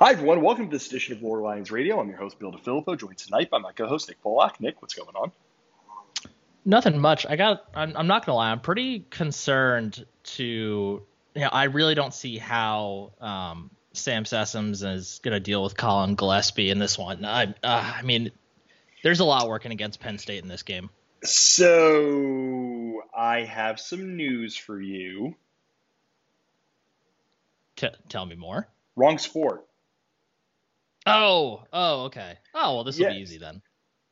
Hi, everyone. Welcome to this edition of War Lions Radio. I'm your host, Bill DiFilippo, joined tonight by my co-host, Nick Polak. Nick, what's going on? Nothing much. I got. I'm, I'm not gonna lie. I'm pretty concerned to. You know, I really don't see how um, Sam Sessoms is gonna deal with Collin Gillespie in this one. I. Uh, I mean, there's a lot working against Penn State in this game. So I have some news for you. T- tell me more. Wrong sport. Oh, oh, okay. Oh, well, this will yes. be easy then.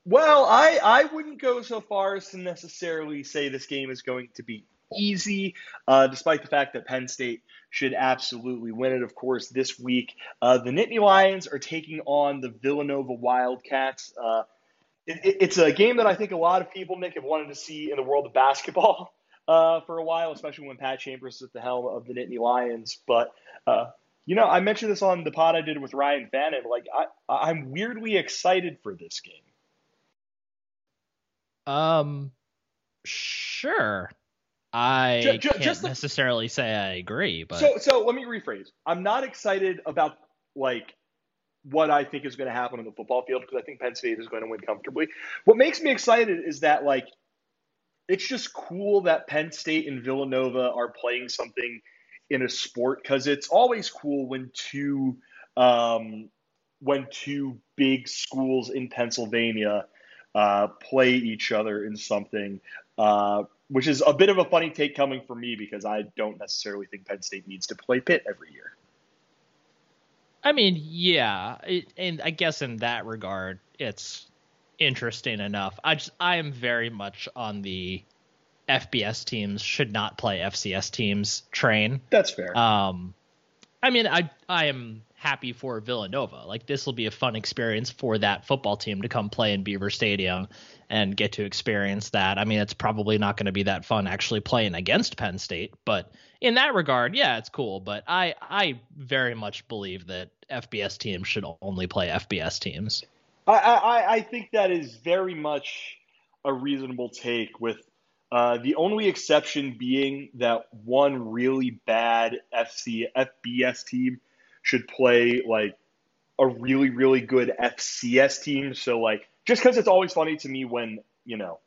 Well, I I wouldn't go so far as to necessarily say this game is going to be easy, uh, despite the fact that Penn State should absolutely win it. Of course, this week uh, the Nittany Lions are taking on the Villanova Wildcats. Uh, it, it, it's a game that I think a lot of people, Nick, have wanted to see in the world of basketball uh, for a while, especially when Pat Chambers is at the helm of the Nittany Lions. But uh, you know, I mentioned this on the pod I did with Ryan Fannin. Like, I, I'm weirdly excited for this game. Um, sure. I just, just, can't just necessarily say I agree, but so so let me rephrase. I'm not excited about like what I think is going to happen on the football field because I think Penn State is going to win comfortably. What makes me excited is that like it's just cool that Penn State and Villanova are playing something in a sport because it's always cool when two um, when two big schools in Pennsylvania uh, play each other in something, uh, which is a bit of a funny take coming from me because I don't necessarily think Penn State needs to play Pitt every year. I mean, yeah, it, and I guess in that regard, it's interesting enough. I just I am very much on the FBS teams should not play FCS teams train. That's fair. Um, I mean, I I am happy for Villanova. Like this will be a fun experience for that football team to come play in Beaver Stadium and get to experience that. I mean, it's probably not going to be that fun actually playing against Penn State, but in that regard, yeah, it's cool. But I I very much believe that FBS teams should only play FBS teams. I I, I think that is very much a reasonable take with uh, the only exception being that one really bad FC FBS team should play like a really really good FCS team. So like just because it's always funny to me when you know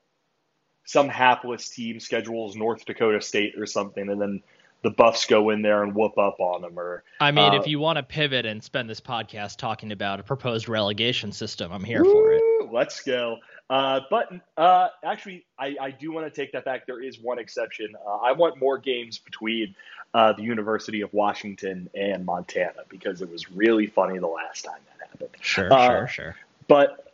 some hapless team schedules North Dakota State or something, and then the Buffs go in there and whoop up on them. Or I mean, uh, if you want to pivot and spend this podcast talking about a proposed relegation system, I'm here woo, for it. Let's go. Uh, but uh, actually, I, I do want to take that back. There is one exception. Uh, I want more games between uh, the University of Washington and Montana because it was really funny the last time that happened. Sure, uh, sure, sure. But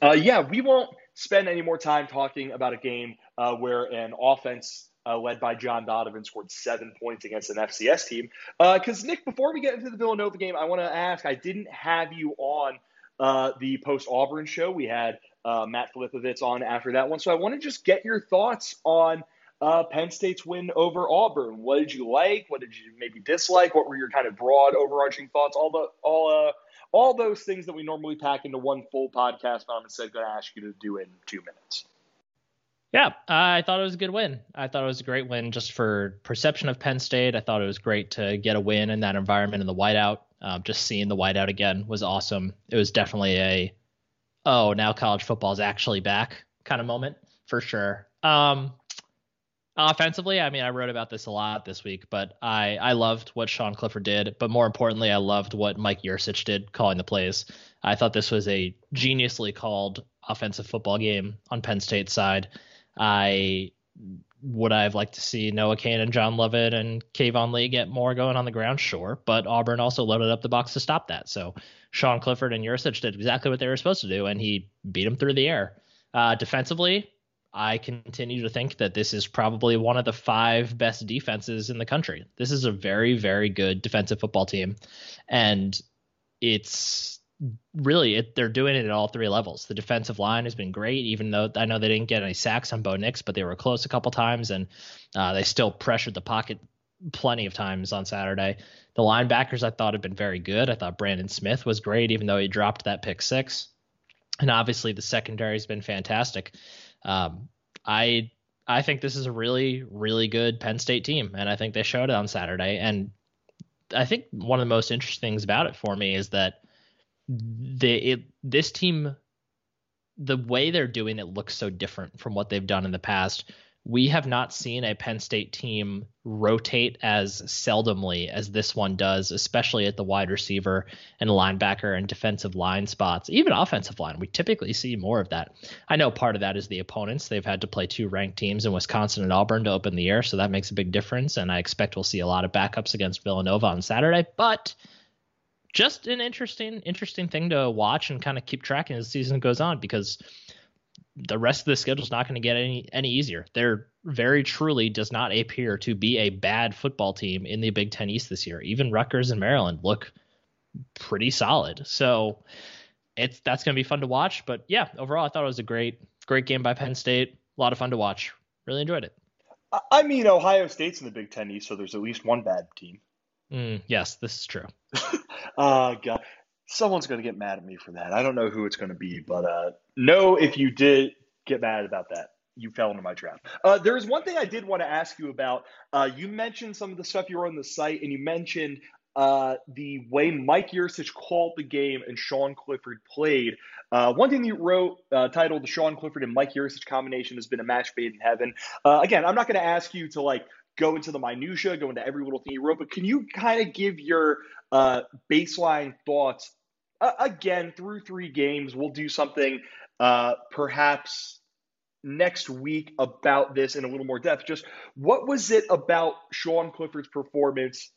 uh, yeah, we won't spend any more time talking about a game where an offense led by John Donovan scored seven points against an FCS team. Because, Nick, before we get into the Villanova game, I want to ask I didn't have you on the post Auburn show. We had uh, Matt Filipovitz on after that one. So I want to just get your thoughts on uh, Penn State's win over Auburn. What did you like? What did you maybe dislike? What were your kind of broad, overarching thoughts? All the all uh, all those things that we normally pack into one full podcast, but I'm instead going to ask you to do in two minutes. Yeah, I thought it was a good win. I thought it was a great win just for perception of Penn State. I thought it was great to get a win in that environment in the whiteout. Um, just seeing the whiteout again was awesome. It was definitely a oh, now college football is actually back kind of moment for sure. Um, offensively, I mean, I wrote about this a lot this week, but I I loved what Sean Clifford did, but more importantly, I loved what Mike Yurcich did calling the plays. I thought this was a geniusly called offensive football game on Penn State's side. I would I have liked to see Noah Cain and John Lovett and Keyvone Lee get more going on the ground? Sure, but Auburn also loaded up the box to stop that. So Sean Clifford and Yurcich did exactly what they were supposed to do, and he beat them through the air. Uh, defensively, I continue to think that this is probably one of the five best defenses in the country. This is a very, very good defensive football team, and it's really it, they're doing it at all three levels. The defensive line has been great, even though I know they didn't get any sacks on Bo Nix, but they were close a couple times, and uh, they still pressured the pocket plenty of times on Saturday. The linebackers I thought had been very good. I thought Brandon Smith was great, even though he dropped that pick six. And obviously the secondary has been fantastic. Um, I I think this is a really really good Penn State team, and I think they showed it on Saturday. And I think one of the most interesting things about it for me is that it, this team, the way they're doing it looks so different from what they've done in the past we have not seen a Penn State team rotate as seldomly as this one does, especially at the wide receiver and linebacker and defensive line spots, even offensive line. We typically see more of that. I know part of that is the opponents. They've had to play two ranked teams in Wisconsin and Auburn to open the year, so that makes a big difference. And I expect we'll see a lot of backups against Villanova on Saturday. But just an interesting, interesting thing to watch and kind of keep tracking as the season goes on because the rest of the schedule is not going to get any any easier. There very truly does not appear to be a bad football team in the Big Ten East this year. Even Rutgers and Maryland look pretty solid. So it's that's going to be fun to watch. But yeah, overall, I thought it was a great great game by Penn State. A lot of fun to watch. Really enjoyed it. I mean, Ohio State's in the Big Ten East, so there's at least one bad team. Mm, yes, this is true. uh, God someone's going to get mad at me for that. I don't know who it's going to be, but uh, no, if you did get mad about that, you fell into my trap. Uh, there is one thing I did want to ask you about. Uh, you mentioned some of the stuff you were on the site, and you mentioned uh, the way Mike Yurcich called the game and Sean Clifford played. Uh, one thing you wrote uh, titled "The Sean Clifford and Mike Yurcich combination has been a match made in heaven." Uh, again, I'm not going to ask you to like go into the minutia, go into every little thing you wrote, but can you kind of give your uh, baseline thoughts uh, again through three games? We'll do something uh, perhaps next week about this in a little more depth. Just what was it about Sean Clifford's performance,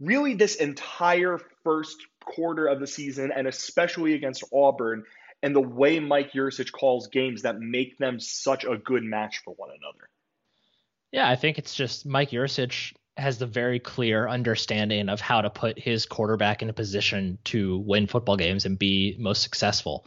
really this entire first quarter of the season, and especially against Auburn, and the way Mike Yurcich calls games that make them such a good match for one another? Yeah, I think it's just Mike Yurcich has the very clear understanding of how to put his quarterback in a position to win football games and be most successful.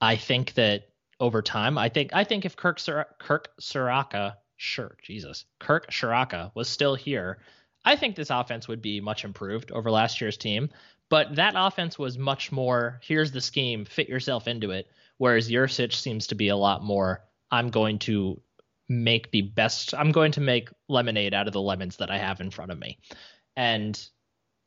I think that over time, I think I think if Kirk Sur- Kirk Ciarrocca, sure, Jesus, Kirk Ciarrocca was still here, I think this offense would be much improved over last year's team. But that offense was much more. Here's the scheme, fit yourself into it. Whereas Yurcich seems to be a lot more. I'm going to make the best I'm going to make lemonade out of the lemons that I have in front of me. And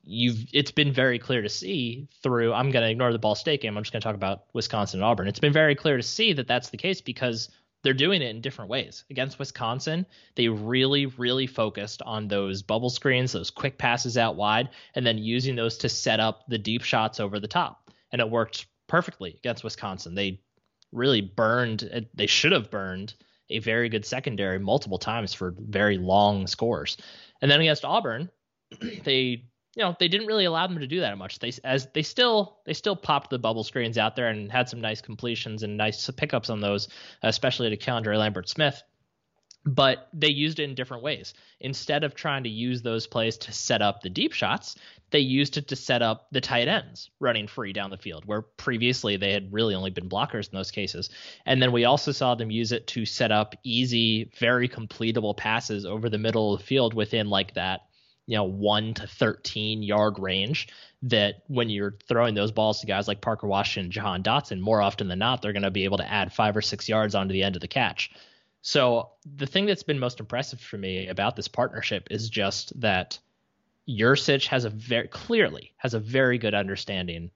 you've it's been very clear to see through I'm going to ignore the Ball State game. I'm just going to talk about Wisconsin and Auburn. It's been very clear to see that that's the case because they're doing it in different ways. Against Wisconsin, they really really focused on those bubble screens, those quick passes out wide and then using those to set up the deep shots over the top. And it worked perfectly against Wisconsin. They really burned they should have burned a very good secondary multiple times for very long scores. And then against Auburn, they you know they didn't really allow them to do that much. They as they still they still popped the bubble screens out there and had some nice completions and nice pickups on those, especially to Keandre Lambert Smith but they used it in different ways. Instead of trying to use those plays to set up the deep shots, they used it to set up the tight ends running free down the field, where previously they had really only been blockers in those cases. And then we also saw them use it to set up easy, very completable passes over the middle of the field within like that, you know, 1 to 13 yard range that when you're throwing those balls to guys like Parker Washington, Jahan Dotson, more often than not, they're going to be able to add 5 or 6 yards onto the end of the catch. So the thing that's been most impressive for me about this partnership is just that Yurcich has a very clearly has a very good understanding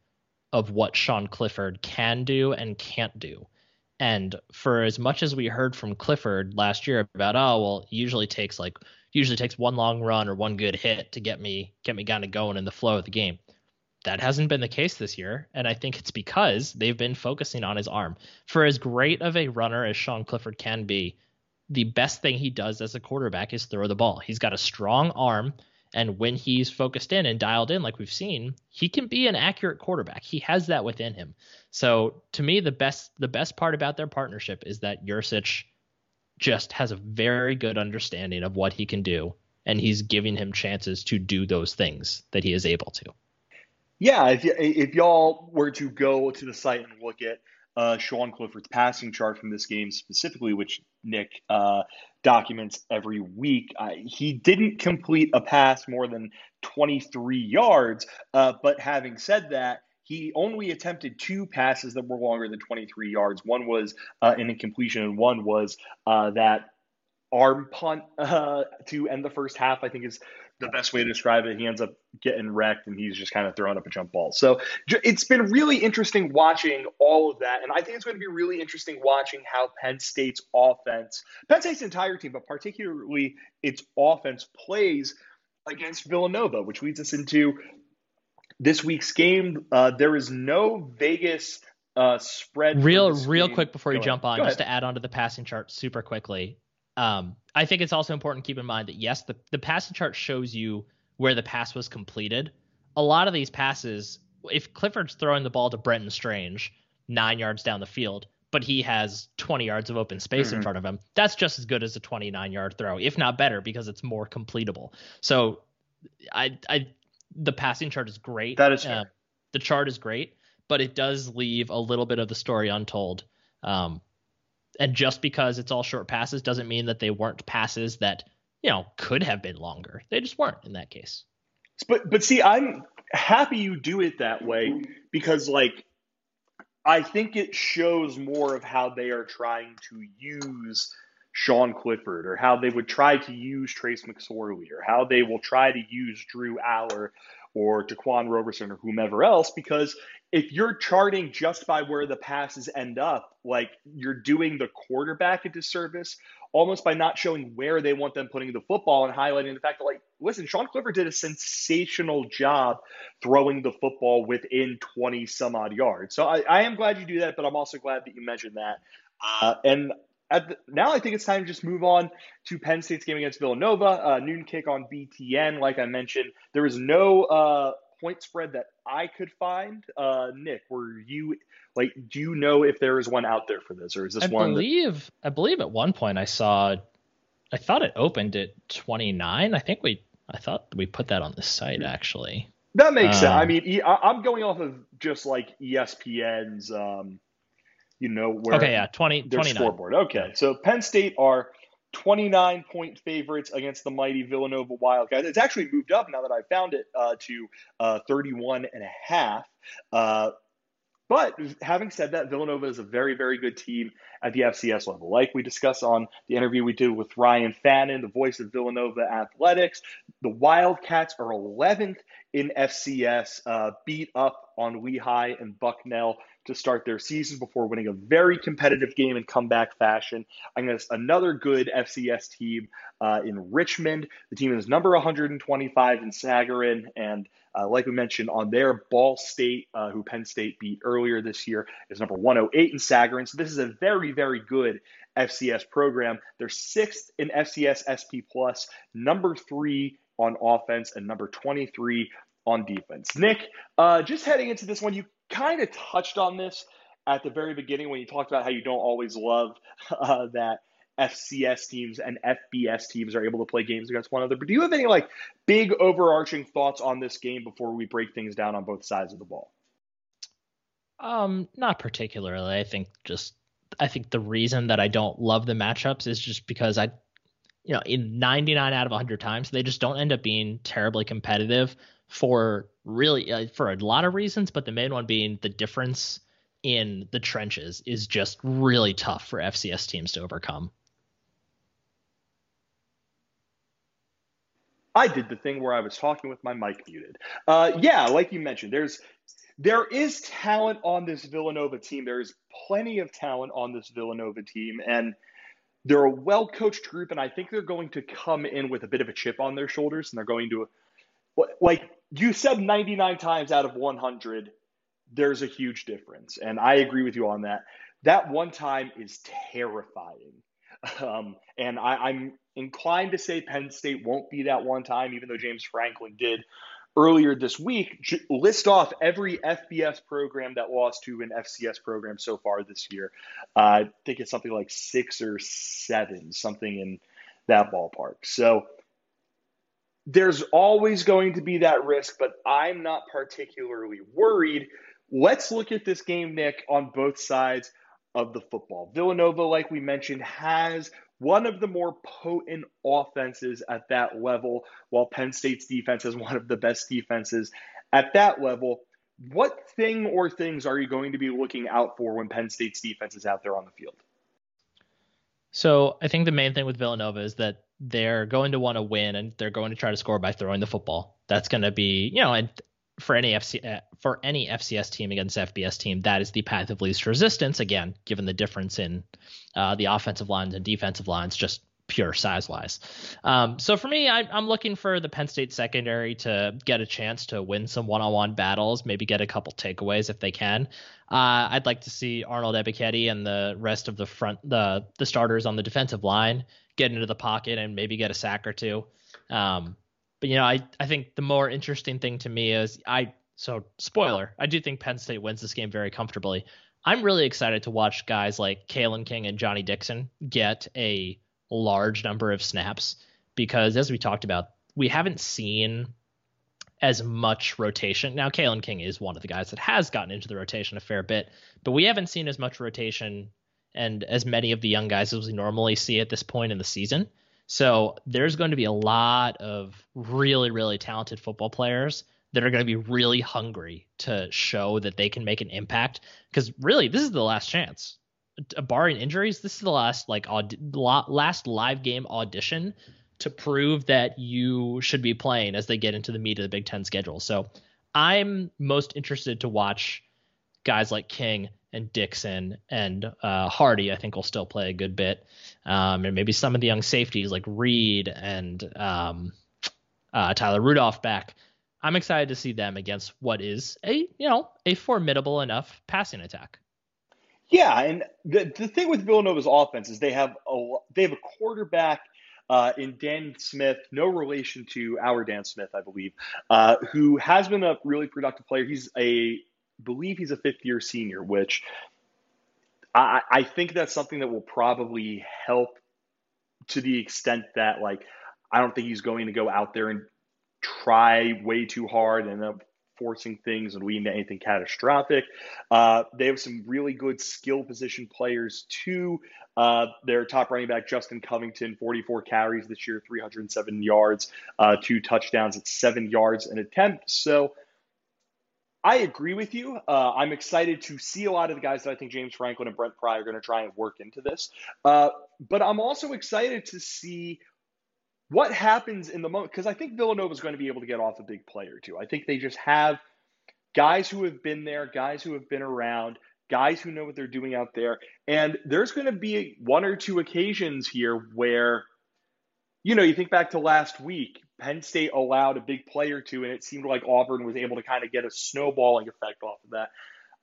of what Sean Clifford can do and can't do. And for as much as we heard from Clifford last year about, oh well, usually takes like usually takes one long run or one good hit to get me get me kind of going in the flow of the game. That hasn't been the case this year, and I think it's because they've been focusing on his arm. For as great of a runner as Sean Clifford can be, the best thing he does as a quarterback is throw the ball. He's got a strong arm, and when he's focused in and dialed in, like we've seen, he can be an accurate quarterback. He has that within him. So to me, the best the best part about their partnership is that Yurcich just has a very good understanding of what he can do, and he's giving him chances to do those things that he is able to. Yeah, if, if y'all were to go to the site and look at uh, Sean Clifford's passing chart from this game specifically, which Nick uh, documents every week, he didn't complete a pass more than 23 yards. Uh, but having said that, he only attempted two passes that were longer than 23 yards. One was uh, an incompletion, and one was uh, that arm punt uh, to end the first half. I think is the best way to describe it. He ends up getting wrecked and he's just kind of throwing up a jump ball. So it's been really interesting watching all of that. And I think it's going to be really interesting watching how Penn State's offense, Penn State's entire team, but particularly its offense plays against Villanova, which leads us into this week's game. Uh, there is no Vegas uh, spread. Real, real game. quick before Go you ahead. jump on, Go just ahead. to add on to the passing chart super quickly. Um, I think it's also important to keep in mind that yes, the, the passing chart shows you where the pass was completed. A lot of these passes, if Clifford's throwing the ball to Brenton Strange nine yards down the field, but he has 20 yards of open space mm-hmm. in front of him, that's just as good as a 29 yard throw, if not better, because it's more completable. So, I, I, the passing chart is great. That is uh, the chart is great, but it does leave a little bit of the story untold. Um, and just because it's all short passes doesn't mean that they weren't passes that you know could have been longer. They just weren't in that case. But but see, I'm happy you do it that way because like I think it shows more of how they are trying to use Sean Clifford or how they would try to use Trace McSorley or how they will try to use Drew Allar or Ta'Quan Roberson or whomever else because if you're charting just by where the passes end up, like you're doing the quarterback a disservice almost by not showing where they want them putting the football and highlighting the fact that, like, listen, Sean Clifford did a sensational job throwing the football within 20 some odd yards. So I, I am glad you do that, but I'm also glad that you mentioned that. Uh, and the, now I think it's time to just move on to Penn State's game against Villanova. Uh, noon kick on BTN. Like I mentioned, there was no uh, point spread that I could find. Uh, Nick, were you like? Do you know if there is one out there for this, or is this I one? I believe. That... I believe at one point I saw. I thought it opened at 29. I think we. I thought we put that on the site actually. That makes um, sense. I um, mean, I'm going off of just like ESPN's. Um, you know where? Okay, yeah, 20. Their 29. scoreboard. Okay, so Penn State are 29 point favorites against the mighty Villanova Wildcats. It's actually moved up now that I found it uh, to uh, 31 and a half. Uh, but having said that, Villanova is a very, very good team at the FCS level. Like we discussed on the interview we did with Ryan Fannin, the voice of Villanova Athletics, the Wildcats are 11th in FCS, uh, beat up on Lehigh and Bucknell to start their season before winning a very competitive game in comeback fashion against another good FCS team uh, in Richmond. The team is number 125 in Sagarin, and uh, like we mentioned on their Ball State, uh, who Penn State beat earlier this year, is number 108 in Sagarin. So this is a very, very good FCS program. They're sixth in FCS SP Plus, number three on offense, and number 23 on defense. Nick, uh, just heading into this one, you kind of touched on this at the very beginning when you talked about how you don't always love uh, that FCS teams and FBS teams are able to play games against one another. But do you have any like big overarching thoughts on this game before we break things down on both sides of the ball? Um, not particularly. I think just I think the reason that I don't love the matchups is just because I you know, in 99 out of 100 times, they just don't end up being terribly competitive for really uh, for a lot of reasons, but the main one being the difference in the trenches is just really tough for FCS teams to overcome. I did the thing where I was talking with my mic muted. Uh, yeah, like you mentioned, there's there is talent on this Villanova team. There is plenty of talent on this Villanova team, and they're a well coached group. And I think they're going to come in with a bit of a chip on their shoulders, and they're going to like you said 99 times out of 100 there's a huge difference and i agree with you on that. That one time is terrifying. Um, and I, am inclined to say penn state won't be that one time even though james franklin did earlier this week. J- list off every fbs program that lost to an fcs program so far this year. Uh, i think it's something like six or seven something in that ballpark. So there's always going to be that risk, but I'm not particularly worried. Let's look at this game, Nick, on both sides of the football. Villanova, like we mentioned, has one of the more potent offenses at that level, while Penn State's defense is one of the best defenses at that level. What thing or things are you going to be looking out for when Penn State's defense is out there on the field? So I think the main thing with Villanova is that they're going to want to win and they're going to try to score by throwing the football. That's going to be, you know, and for any FC uh, for any FCS team against FBS team, that is the path of least resistance. Again, given the difference in uh, the offensive lines and defensive lines, just pure size wise. Um, so for me, I, am looking for the Penn State secondary to get a chance to win some one on one battles, maybe get a couple takeaways if they can. Uh, I'd like to see Arnold Ebiketie and the rest of the front the the starters on the defensive line get into the pocket and maybe get a sack or two. Um, but you know, I I think the more interesting thing to me is I so spoiler, I do think Penn State wins this game very comfortably. I'm really excited to watch guys like Kalen King and Johnny Dixon get a large number of snaps because as we talked about, we haven't seen as much rotation. Now, Kalen King is one of the guys that has gotten into the rotation a fair bit, but we haven't seen as much rotation and as many of the young guys as we normally see at this point in the season. So there's going to be a lot of really, really talented football players that are going to be really hungry to show that they can make an impact. Because really, this is the last chance. Barring injuries, this is the last like aud- last live game audition to prove that you should be playing as they get into the meat of the Big Ten schedule. So I'm most interested to watch guys like King and Dixon and uh, Hardy, I think will still play a good bit, um, and maybe some of the young safeties like Reed and um, uh, Tyler Rudolph back. I'm excited to see them against what is a you know a formidable enough passing attack. Yeah, and the the thing with Villanova's offense is they have a they have a quarterback uh, in Dan Smith, no relation to our Dan Smith, I believe, uh, who has been a really productive player. He's a believe he's a fifth year senior, which I, I think that's something that will probably help to the extent that like I don't think he's going to go out there and try way too hard and up forcing things and leading to anything catastrophic. Uh, they have some really good skill position players too. Uh, their top running back, Justin Covington, 44 carries this year, 307 yards, uh, two touchdowns at seven yards an attempt. So I agree with you. Uh, I'm excited to see a lot of the guys that I think James Franklin and Brent Pry are going to try and work into this. Uh, but I'm also excited to see what happens in the moment because I think Villanova is going to be able to get off a big player too. I think they just have guys who have been there, guys who have been around, guys who know what they're doing out there. And there's going to be one or two occasions here where, you know, you think back to last week, Penn State allowed a big play or two, and it seemed like Auburn was able to kind of get a snowballing effect off of that.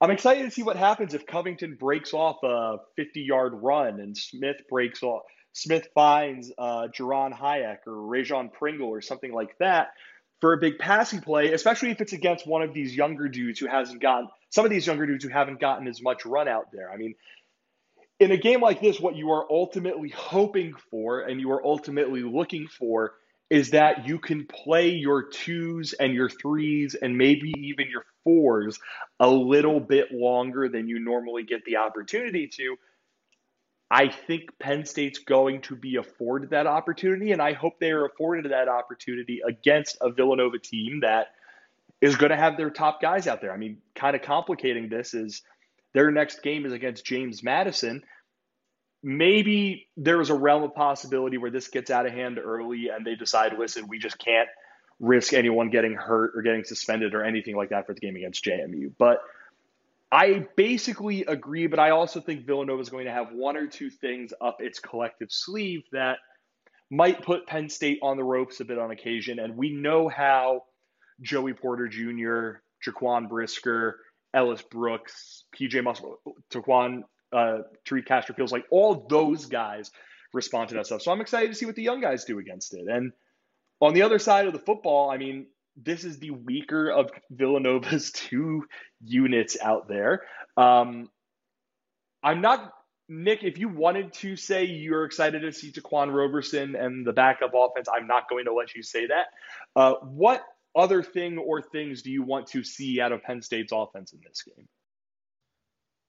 I'm excited to see what happens if Covington breaks off a 50 yard run and Smith breaks off. Smith finds uh, Jaaron Hayek or Rayjoun Pringle or something like that for a big passing play, especially if it's against one of these younger dudes who hasn't gotten some of these younger dudes who haven't gotten as much run out there. I mean, in a game like this, what you are ultimately hoping for and you are ultimately looking for is that you can play your twos and your threes and maybe even your fours a little bit longer than you normally get the opportunity to. I think Penn State's going to be afforded that opportunity, and I hope they are afforded that opportunity against a Villanova team that is going to have their top guys out there. I mean, kind of complicating this is their next game is against James Madison, maybe there is a realm of possibility where this gets out of hand early and they decide, listen, we just can't risk anyone getting hurt or getting suspended or anything like that for the game against JMU. But I basically agree, but I also think Villanova is going to have one or two things up its collective sleeve that might put Penn State on the ropes a bit on occasion. And we know how Joey Porter Jr., Jaquan Brisker, Ellis Brooks, PJ Mustipher, Taquan uh, Tariq Castro-Fields like all those guys respond to that stuff. So I'm excited to see what the young guys do against it. And on the other side of the football, I mean, this is the weaker of Villanova's two units out there. Um, I'm not Nick. If you wanted to say you're excited to see Taquan Roberson and the backup offense, I'm not going to let you say that. Uh, what other thing or things do you want to see out of Penn State's offense in this game?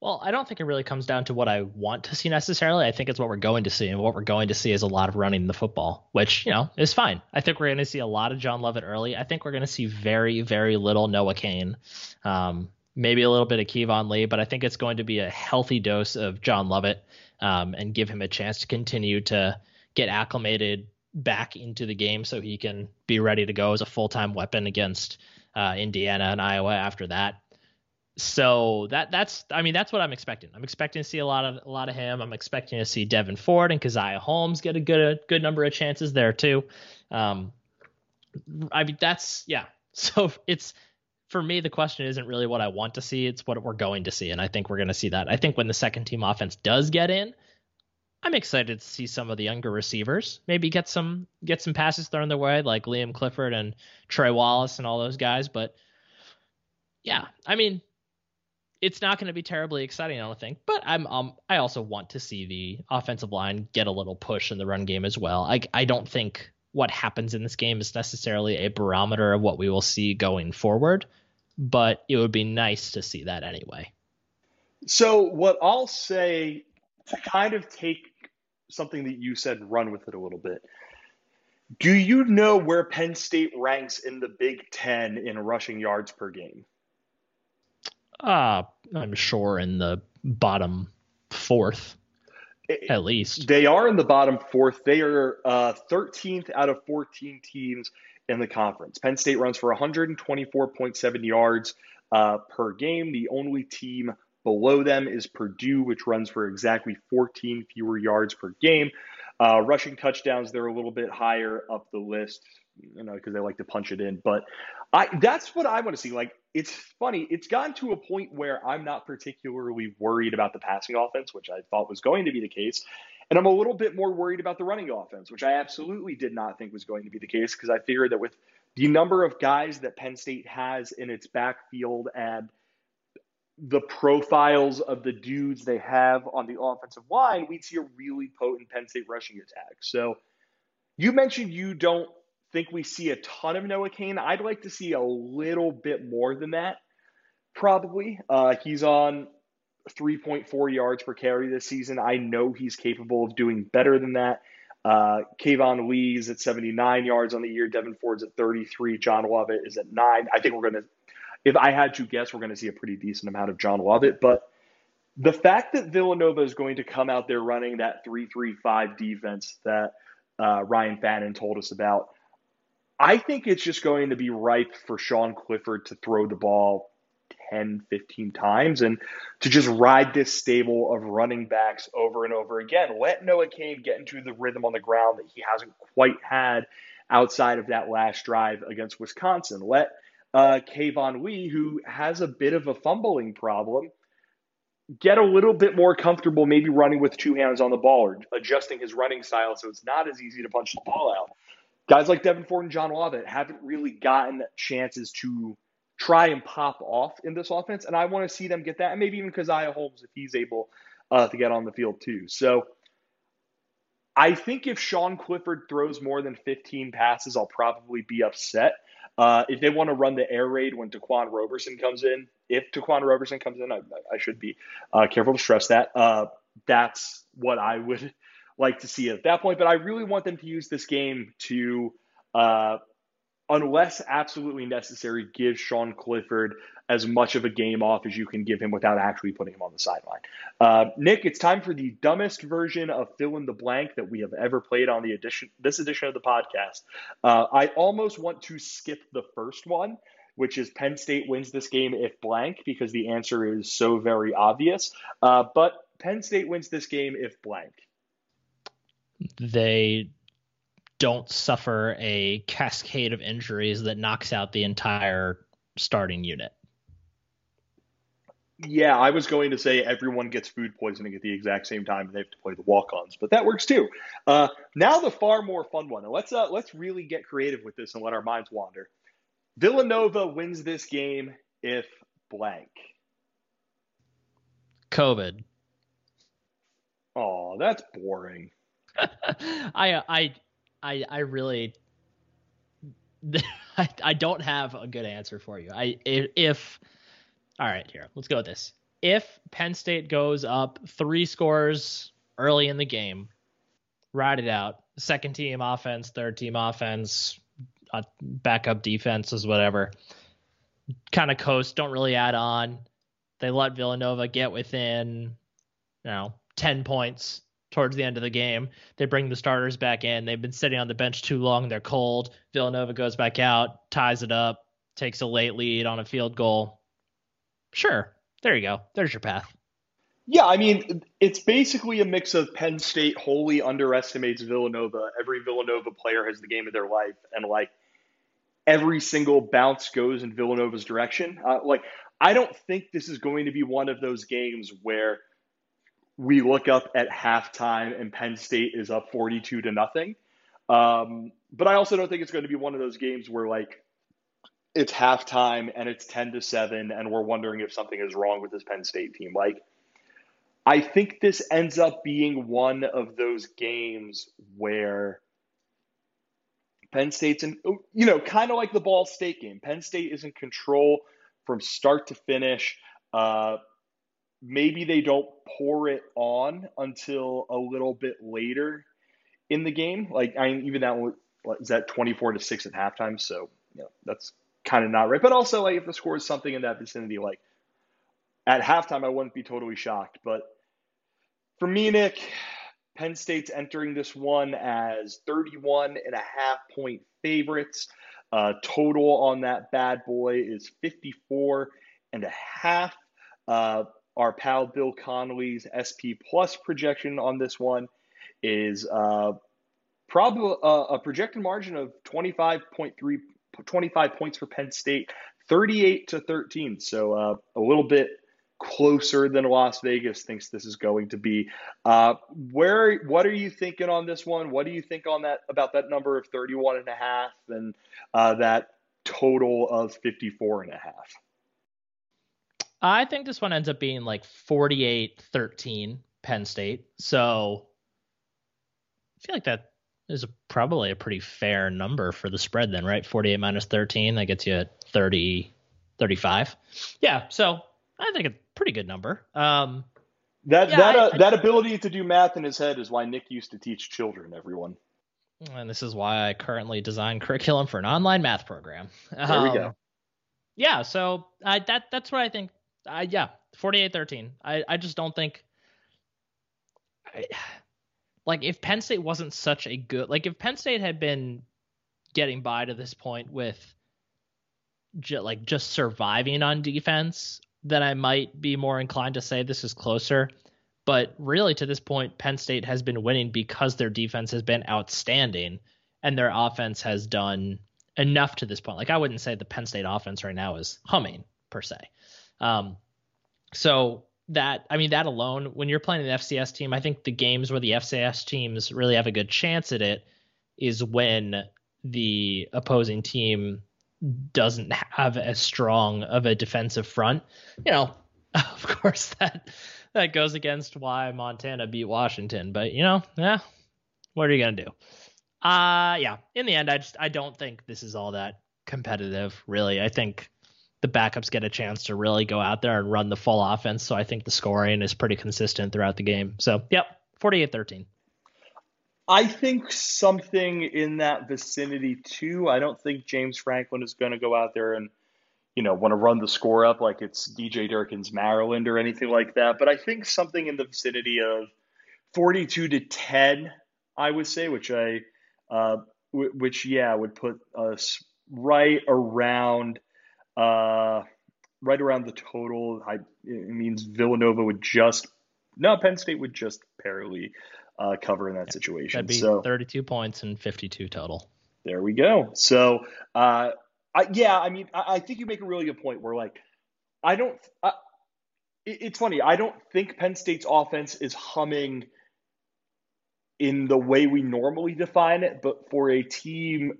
Well, I don't think it really comes down to what I want to see necessarily. I think it's what we're going to see, and what we're going to see is a lot of running the football, which you know is fine. I think we're going to see a lot of John Lovett early. I think we're going to see very, very little Noah Cain. Um, maybe a little bit of Keyvone Lee, but I think it's going to be a healthy dose of John Lovett um, and give him a chance to continue to get acclimated back into the game so he can be ready to go as a full time weapon against uh, Indiana and Iowa after that. So that that's I mean that's what I'm expecting. I'm expecting to see a lot of a lot of him. I'm expecting to see Devin Ford and Caziah Holmes get a good a good number of chances there too. Um, I mean that's yeah. So it's for me, the question isn't really what I want to see, it's what we're going to see. And I think we're going to see that. I think when the second team offense does get in, I'm excited to see some of the younger receivers maybe get some get some passes thrown their way, like Liam Clifford and Trey Wallace and all those guys. But yeah, I mean, it's not going to be terribly exciting, I don't think. But I'm um I also want to see the offensive line get a little push in the run game as well. I I don't think what happens in this game is necessarily a barometer of what we will see going forward, but it would be nice to see that anyway. So, what I'll say to kind of take something that you said, run with it a little bit. Do you know where Penn State ranks in the Big Ten in rushing yards per game? Uh, I'm sure in the bottom fourth at least. They are in the bottom fourth. They are uh, 13th out of 14 teams in the conference. Penn State runs for 124.7 yards uh, per game. The only team below them is Purdue, which runs for exactly 14 fewer yards per game. Uh, rushing touchdowns, they're a little bit higher up the list, you know, because they like to punch it in. But I that's what I want to see. Like, it's funny. It's gotten to a point where I'm not particularly worried about the passing offense, which I thought was going to be the case. And I'm a little bit more worried about the running offense, which I absolutely did not think was going to be the case because I figured that with the number of guys that Penn State has in its backfield and the profiles of the dudes they have on the offensive line, we'd see a really potent Penn State rushing attack. So you mentioned you don't think we see a ton of Noah Cain. I'd like to see a little bit more than that, probably. Uh, he's on 3.4 yards per carry this season. I know he's capable of doing better than that. Uh, Keyvone Lee's at 79 yards on the year. Devin Ford's at 33. John Lovett is at nine. I think we're going to, if I had to guess, we're going to see a pretty decent amount of John Lovett. But the fact that Villanova is going to come out there running that 3 3 5 defense that uh, Ryan Fannin told us about, I think it's just going to be ripe for Sean Clifford to throw the ball 10, 15 times and to just ride this stable of running backs over and over again. Let Noah Cain get into the rhythm on the ground that he hasn't quite had outside of that last drive against Wisconsin. Let uh, Keyvone Lee, who has a bit of a fumbling problem, get a little bit more comfortable maybe running with two hands on the ball or adjusting his running style so it's not as easy to punch the ball out guys like Devin Ford and John Lovett haven't really gotten chances to try and pop off in this offense, and I want to see them get that, and maybe even Caziah Holmes if he's able uh, to get on the field too. So I think if Sean Clifford throws more than 15 passes, I'll probably be upset. Uh, if they want to run the air raid when TaQuan Roberson comes in, if TaQuan Roberson comes in, I, I should be uh, careful to stress that. Uh, that's what I would like to see it at that point. But I really want them to use this game to, uh, unless absolutely necessary, give Sean Clifford as much of a game off as you can give him without actually putting him on the sideline. Uh, Nick, it's time for the dumbest version of fill in the blank that we have ever played on the edition this edition of the podcast. Uh, I almost want to skip the first one. Which is Penn State wins this game if blank, because the answer is so very obvious. Uh, but Penn State wins this game if blank they don't suffer a cascade of injuries that knocks out the entire starting unit. Yeah, I was going to say everyone gets food poisoning at the exact same time and they have to play the walk-ons, but that works too. Uh, now the far more fun one. let's uh, let's really get creative with this and let our minds wander. Villanova wins this game if blank. COVID. Oh, that's boring. I I I I really I, I don't have a good answer for you. I if all right here, let's go with this. If Penn State goes up three scores early in the game, ride it out. Second team offense, third team offense, uh, backup defenses, whatever. kind of coast, don't really add on. They let Villanova get within, you know, 10 points towards the end of the game. They bring the starters back in. They've been sitting on the bench too long. They're cold. Villanova goes back out, ties it up, takes a late lead on a field goal. Sure. There you go. There's your path. Yeah, I mean, it's basically a mix of Penn State wholly underestimates Villanova. Every Villanova player has the game of their life, and like every single bounce goes in Villanova's direction. Uh, like, I don't think this is going to be one of those games where we look up at halftime and Penn State is up 42 to nothing. Um, but I also don't think it's going to be one of those games where like it's halftime and it's 10 to 7 and we're wondering if something is wrong with this Penn State team. Like, I think this ends up being one of those games where Penn State's in, you know, kind of like the Ball State game. Penn State is in control from start to finish. Uh, maybe they don't pour it on until a little bit later in the game. Like, I mean, even is that 24 to 6 at halftime. So, you know, that's kind of not right. But also, like, if the score is something in that vicinity, like at halftime, I wouldn't be totally shocked. But for me, Nick, Penn State's entering this one as 31 and a half point favorites. Uh, total on that bad boy is 54 and a half. Uh, our pal Bill Connelly's SP plus projection on this one is uh, probably uh, a projected margin of 25.3, 25 points for Penn State, 38 to 13. So uh, a little bit closer than Las Vegas thinks this is going to be. Uh, where what are you thinking on this one? What do you think on that about that number of 31 and a half and uh, that total of 54 and a half? I think this one ends up being like 48-13 Penn State. So I feel like that is a, probably a pretty fair number for the spread then, right? 48 minus 13, that gets you at 30 35. Yeah, so I think it's a pretty good number. Um, that yeah, that uh, I, that ability to do math in his head is why Nick used to teach children. Everyone, and this is why I currently design curriculum for an online math program. There um, we go. Yeah, so I that that's what I think. I yeah, 48-13. I I just don't think. I, like if Penn State wasn't such a good like if Penn State had been getting by to this point with like just surviving on defense then I might be more inclined to say this is closer. But really, to this point, Penn State has been winning because their defense has been outstanding and their offense has done enough to this point. Like, I wouldn't say the Penn State offense right now is humming per se. Um, so, that, I mean, that alone, when you're playing an FCS team, I think the games where the FCS teams really have a good chance at it is when the opposing team doesn't have as strong of a defensive front. You know, of course that that goes against why Montana beat Washington, but you know, yeah, what are you gonna do? Uh yeah. In the end, I just I don't think this is all that competitive, really. I think the backups get a chance to really go out there and run the full offense. So I think the scoring is pretty consistent throughout the game. So yep, 48-13. I think something in that vicinity too. I don't think James Franklin is going to go out there and, you know, want to run the score up like it's DJ Durkin's Maryland or anything like that. But I think something in the vicinity of 42 to 10, I would say, which I, uh, w- which yeah, would put us right around, uh, right around the total. I, it means Villanova would just, no, Penn State would just barely uh, cover in that situation. That'd be so, 32 points and 52 total. There we go. So, uh, I, yeah, I mean, I, I, think you make a really good point where, like, I don't, I, it, it's funny, I don't think Penn State's offense is humming in the way we normally define it, but for a team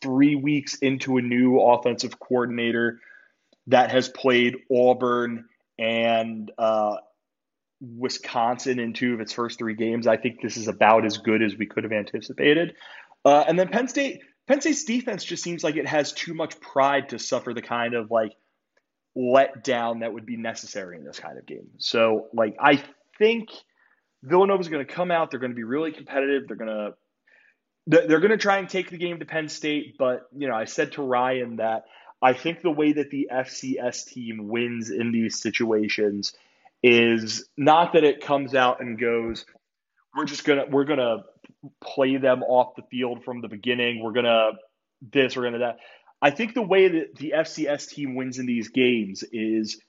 three weeks into a new offensive coordinator that has played Auburn and uh, Wisconsin in two of its first three games. I think this is about as good as we could have anticipated. Uh, and then Penn State, Penn State's defense just seems like it has too much pride to suffer the kind of like letdown that would be necessary in this kind of game. So, like, I think Villanova's going to come out. They're going to be really competitive. They're going to they're going to try and take the game to Penn State. But you know, I said to Ryan that I think the way that the FCS team wins in these situations is not that it comes out and goes, we're just gonna we're gonna play them off the field from the beginning. We're gonna this, we're gonna that. I think the way that the FCS team wins in these games is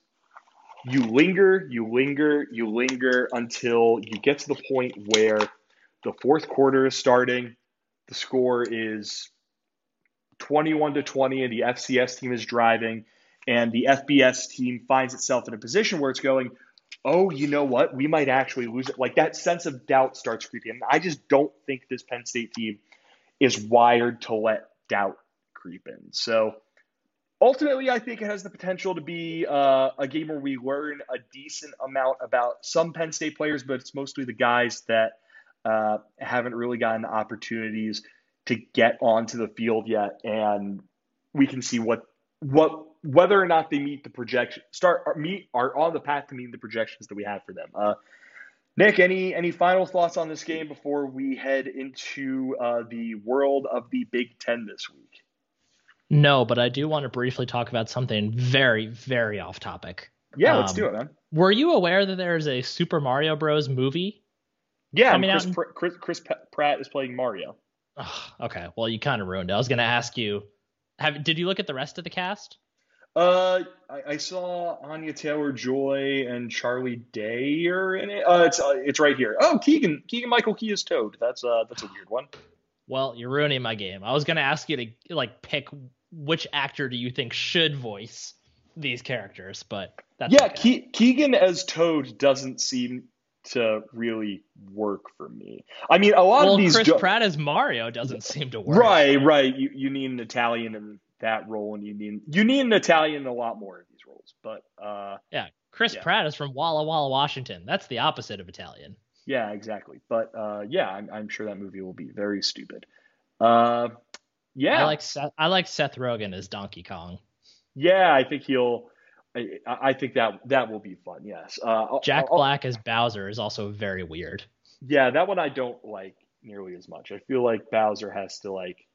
you linger, you linger, you linger until you get to the point where the fourth quarter is starting. The score is 21 to 20, and the FCS team is driving, and the FBS team finds itself in a position where it's going, oh, you know what? We might actually lose it. Like that sense of doubt starts creeping. I just don't think this Penn State team is wired to let doubt creep in. So ultimately, I think it has the potential to be uh, a game where we learn a decent amount about some Penn State players, but it's mostly the guys that uh, haven't really gotten opportunities to get onto the field yet, and we can see what what whether or not they meet the projection start meet are on the path to meeting the projections that we have for them. Uh, Nick, any any final thoughts on this game before we head into uh, the world of the Big Ten this week? No, but I do want to briefly talk about something very, very off topic. Yeah, let's um, do it, man. Were you aware that there is a Super Mario Bros. movie? Yeah, Chris, in... Chris, Chris Pratt is playing Mario. Oh, okay, well, you kind of ruined it. I was going to ask you, have did you look at the rest of the cast? Uh, I, I saw Anya Taylor Joy and Charlie Day are in it. Uh, it's uh, it's right here. Oh, Keegan Keegan Michael Key is Toad. That's uh that's a weird one. Well, you're ruining my game. I was gonna ask you to like pick which actor do you think should voice these characters, but that's yeah. Okay. Ke- Keegan as Toad doesn't seem to really work for me. I mean, a lot well, of these. Chris jo- Pratt as Mario doesn't seem to work. Right, right. You you need an Italian in that role, and you need you need an Italian in a lot more of these roles. But uh, yeah, Chris yeah. Pratt is from Walla Walla, Washington. That's the opposite of Italian. Yeah, exactly. But uh, yeah, I'm, I'm sure that movie will be very stupid. Uh, yeah, I like Seth, I like Seth Rogen as Donkey Kong. Yeah, I think he'll. I, I think that that will be fun. Yes. Uh, Jack I'll, Black as Bowser is also very weird. Yeah, that one I don't like nearly as much. I feel like Bowser has to like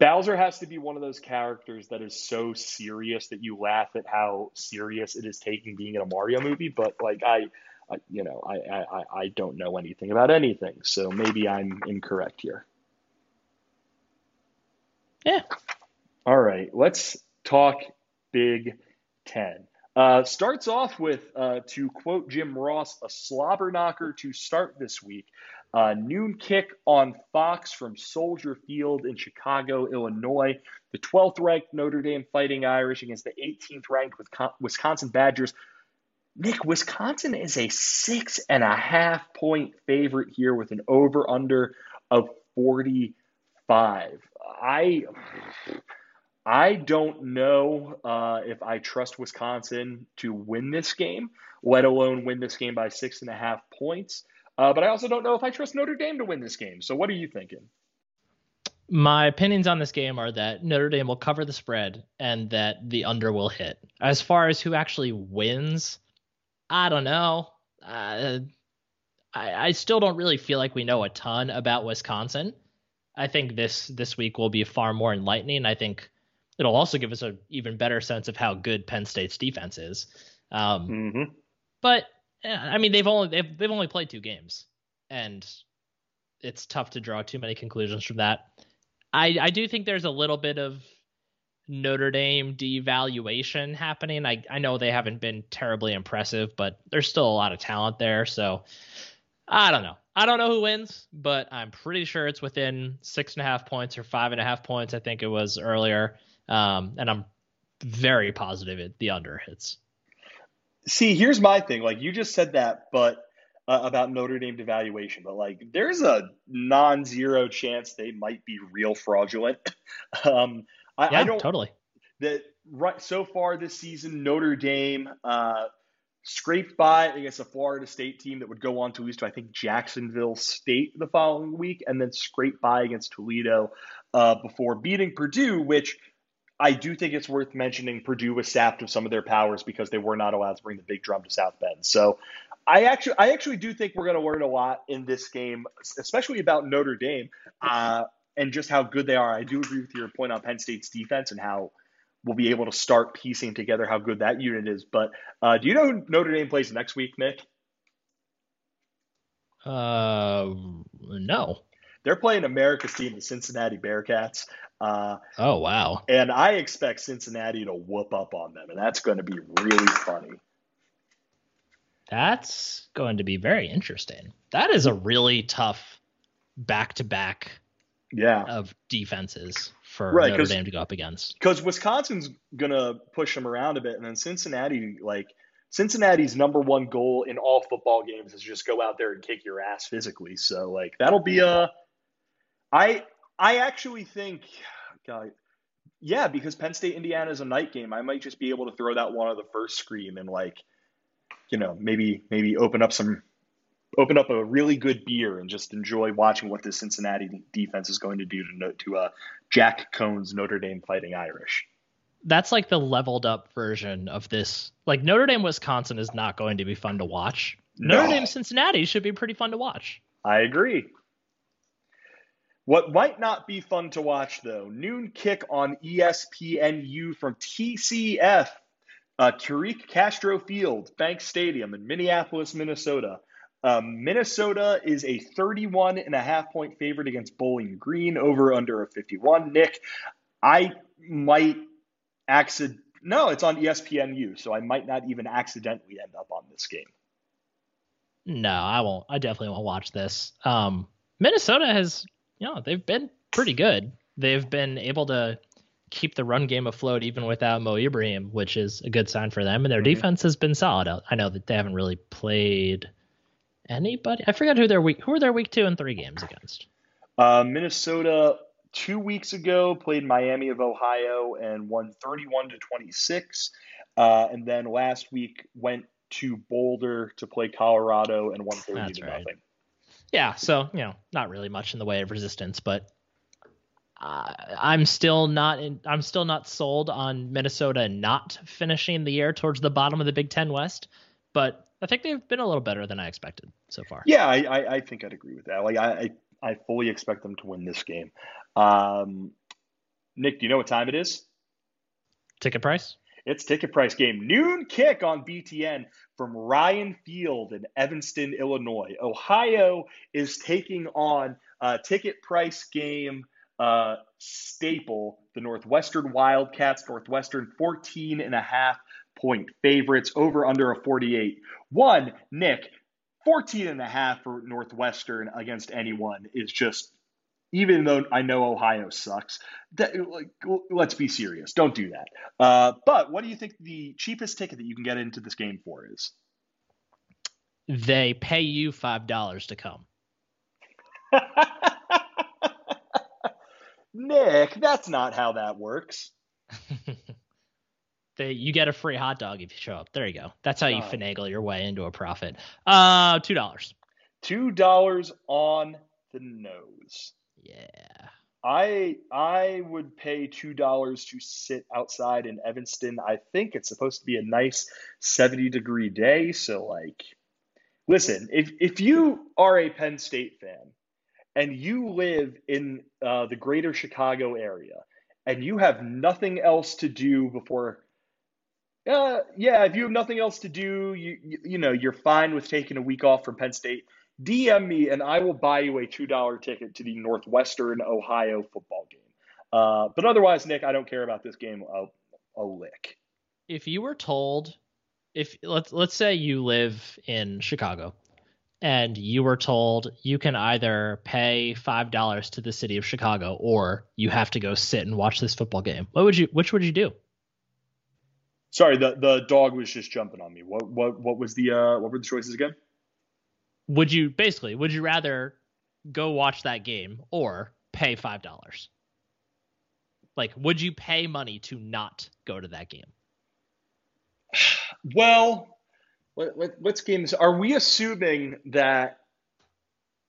Bowser has to be one of those characters that is so serious that you laugh at how serious it is taking being in a Mario movie. But like I, I you know, I, I I don't know anything about anything, so maybe I'm incorrect here. Yeah. All right, let's talk Big Ten. Uh, starts off with, uh, to quote Jim Ross, a slobber knocker to start this week. Uh, noon kick on Fox from Soldier Field in Chicago, Illinois. The 12th ranked Notre Dame Fighting Irish against the 18th ranked Wisconsin Badgers. Nick, Wisconsin is a six and a half point favorite here with an over under of 45. I. I don't know uh, if I trust Wisconsin to win this game, let alone win this game by six and a half points. Uh, but I also don't know if I trust Notre Dame to win this game. So what are you thinking? My opinions on this game are that Notre Dame will cover the spread and that the under will hit. As far as who actually wins, I don't know. Uh, I, I still don't really feel like we know a ton about Wisconsin. I think this this week will be far more enlightening. I think it'll also give us an even better sense of how good Penn State's defense is. Um, mm-hmm. But yeah, I mean they've only they've they've only played two games, and it's tough to draw too many conclusions from that. I I do think there's a little bit of Notre Dame devaluation happening. I I know they haven't been terribly impressive, but there's still a lot of talent there. So I don't know. I don't know who wins, but I'm pretty sure it's within six and a half points or five and a half points. I think it was earlier, um, and I'm very positive it the under hits. See, here's my thing. Like you just said that, but uh, about Notre Dame devaluation, but like there's a non-zero chance they might be real fraudulent. um, I, yeah, I don't totally. That right so far this season, Notre Dame uh, scraped by against a Florida State team that would go on to lose to I think Jacksonville State the following week, and then scraped by against Toledo uh, before beating Purdue, which I do think it's worth mentioning Purdue was sapped of some of their powers because they were not allowed to bring the big drum to South Bend. So I actually I actually do think we're going to learn a lot in this game, especially about Notre Dame uh, and just how good they are. I do agree with your point on Penn State's defense and how we'll be able to start piecing together how good that unit is. But uh, do you know who Notre Dame plays next week, Nick? Uh, no. They're playing America's team, the Cincinnati Bearcats. Uh, oh wow! And I expect Cincinnati to whoop up on them, and that's going to be really funny. That's going to be very interesting. That is a really tough back to back yeah of defenses for right, Notre Dame to go up against. Because Wisconsin's gonna push them around a bit, and then Cincinnati, like Cincinnati's number one goal in all football games is just go out there and kick your ass physically. So like that'll be a. I I actually think, God, yeah, because Penn State Indiana is a night game. I might just be able to throw that one on the first screen and like, you know, maybe maybe open up some open up a really good beer and just enjoy watching what the Cincinnati defense is going to do to to uh, Jack Coan's Notre Dame Fighting Irish. That's like the leveled up version of this. Like Notre Dame Wisconsin is not going to be fun to watch. No. Notre Dame Cincinnati should be pretty fun to watch. I agree. What might not be fun to watch though, noon kick on ESPNU from TCF, uh, Tariq Castro Field, Bank Stadium in Minneapolis, Minnesota. Um, Minnesota is a 31 and a half point favorite against Bowling Green over under a 51. Nick, I might accident no, it's on ESPNU, so I might not even accidentally end up on this game. No, I won't. I definitely won't watch this. Um, Minnesota has, you know, they've been pretty good. They've been able to keep the run game afloat even without Mo Ibrahim, which is a good sign for them. And their mm-hmm. defense has been solid. I know that they haven't really played anybody. I forgot who their week who are their week two and three games against. Uh, Minnesota two weeks ago played Miami of Ohio and won 31 to 26. Uh, and then last week went to Boulder to play Colorado and won 30 That's to right. nothing. Yeah, so you know, not really much in the way of resistance, but uh, I'm still not in, I'm still not sold on Minnesota not finishing the year towards the bottom of the Big Ten West, but I think they've been a little better than I expected so far. Yeah, I, I, I think I'd agree with that. Like I, I, I fully expect them to win this game. Um, Nick, do you know what time it is? Ticket price? It's ticket price game. Noon kick on BTN from Ryan Field in Evanston, Illinois. Ohio is taking on a ticket price game uh, staple, the Northwestern Wildcats. Northwestern 14 and a half point favorites over under a 48. One, Nick, 14 and a half for Northwestern against anyone is just even though I know Ohio sucks, that, like, let's be serious. Don't do that. Uh, but what do you think the cheapest ticket that you can get into this game for is? They pay you five dollars to come. Nick, that's not how that works. they, you get a free hot dog if you show up. There you go. That's how you finagle your way into a profit. Uh, two dollars. Two dollars on the nose. Yeah. I I would pay two dollars to sit outside in Evanston. I think it's supposed to be a nice seventy degree day. So like, listen, if if you are a Penn State fan and you live in uh, the greater Chicago area and you have nothing else to do before uh, yeah, if you have nothing else to do, you, you, you know you're fine with taking a week off from Penn State. DM me and I will buy you a two dollar ticket to the Northwestern Ohio football game. Uh, but otherwise, Nick, I don't care about this game a, a lick. If you were told, if let's let's say you live in Chicago, and you were told you can either pay five dollars to the city of Chicago or you have to go sit and watch this football game, what would you? Which would you do? Sorry, the the dog was just jumping on me. What what what was the uh what were the choices again? Would you basically would you rather go watch that game or pay five dollars? Like, would you pay money to not go to that game? Well, let, let, let's games. Are we assuming that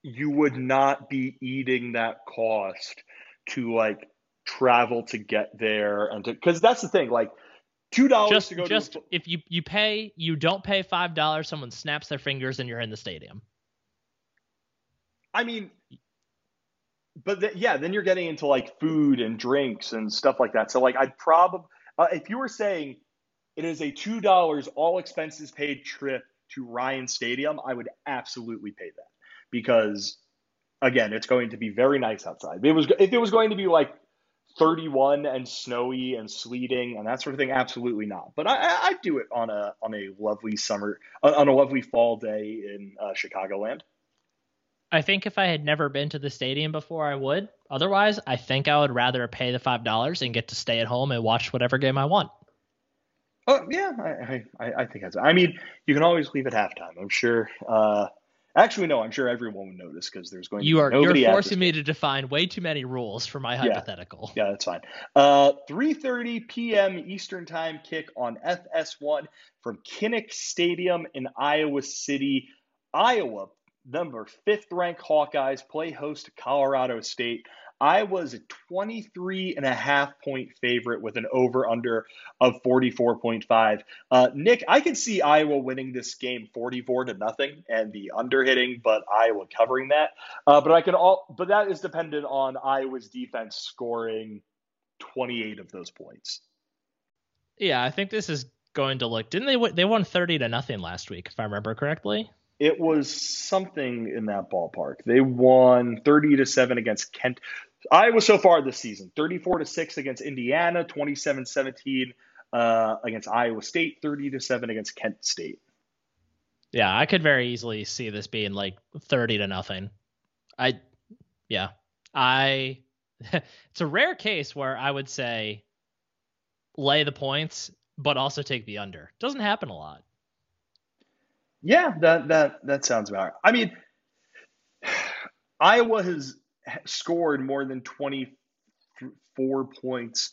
you would not be eating that cost to like travel to get there and to because that's the thing like two dollars to go just to a, if you you pay you don't pay five dollars someone snaps their fingers and you're in the stadium I mean, but yeah, then you're getting into like food and drinks and stuff like that. So like, I'd probably Uh, if you were saying it is a two dollars all expenses paid trip to Ryan Stadium, I would absolutely pay that because again, it's going to be very nice outside. It was if it was going to be like 31 and snowy and sleeting and that sort of thing, absolutely not. But I, I do it on a on a lovely summer on a lovely fall day in uh, Chicagoland. I think if I had never been to the stadium before, I would. Otherwise, I think I would rather pay the five dollars and get to stay at home and watch whatever game I want. Oh yeah, I I, I think that's. I mean, you can always leave at halftime. I'm sure. Uh, actually, no, I'm sure everyone would notice because there's going. You to be are you're forcing me to define way too many rules for my hypothetical. Yeah, yeah that's fine. Uh, 3:30 p.m. Eastern Time kick on FS1 from Kinnick Stadium in Iowa City, Iowa. Number fifth ranked Hawkeyes play host to Colorado State. Iowa's a 23 and a half point favorite with an over under of 44.5. Uh, Nick, I can see Iowa winning this game 44 to nothing and the under hitting, but Iowa covering that. Uh, but I can all, but that is dependent on Iowa's defense scoring 28 of those points. Yeah, I think this is going to look. Didn't they? They won 30 to nothing last week, if I remember correctly. It was something in that ballpark. They won 30 to 7 against Kent. Iowa so far this season 34 to 6 against Indiana, 27 17 uh, against Iowa State, 30 to 7 against Kent State. Yeah, I could very easily see this being like 30 to nothing. I, yeah, I, it's a rare case where I would say lay the points, but also take the under. Doesn't happen a lot. Yeah, that that that sounds about right. I mean, Iowa has scored more than 24 points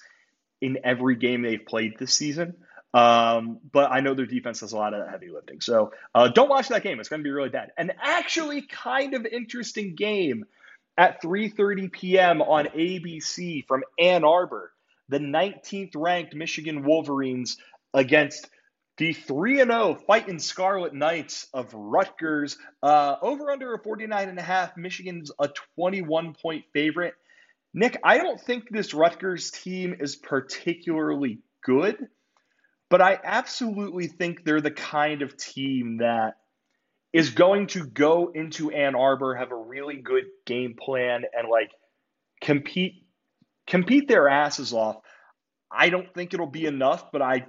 in every game they've played this season. Um, but I know their defense does a lot of heavy lifting. So uh, don't watch that game. It's going to be really bad. An actually kind of interesting game at 3:30 p.m. on ABC from Ann Arbor. The 19th ranked Michigan Wolverines against the 3 0 fighting Scarlet Knights of Rutgers. Uh, over under a 49 and a half. Michigan's a 21 point favorite. Nick, I don't think this Rutgers team is particularly good, but I absolutely think they're the kind of team that is going to go into Ann Arbor, have a really good game plan, and like compete compete their asses off. I don't think it'll be enough, but I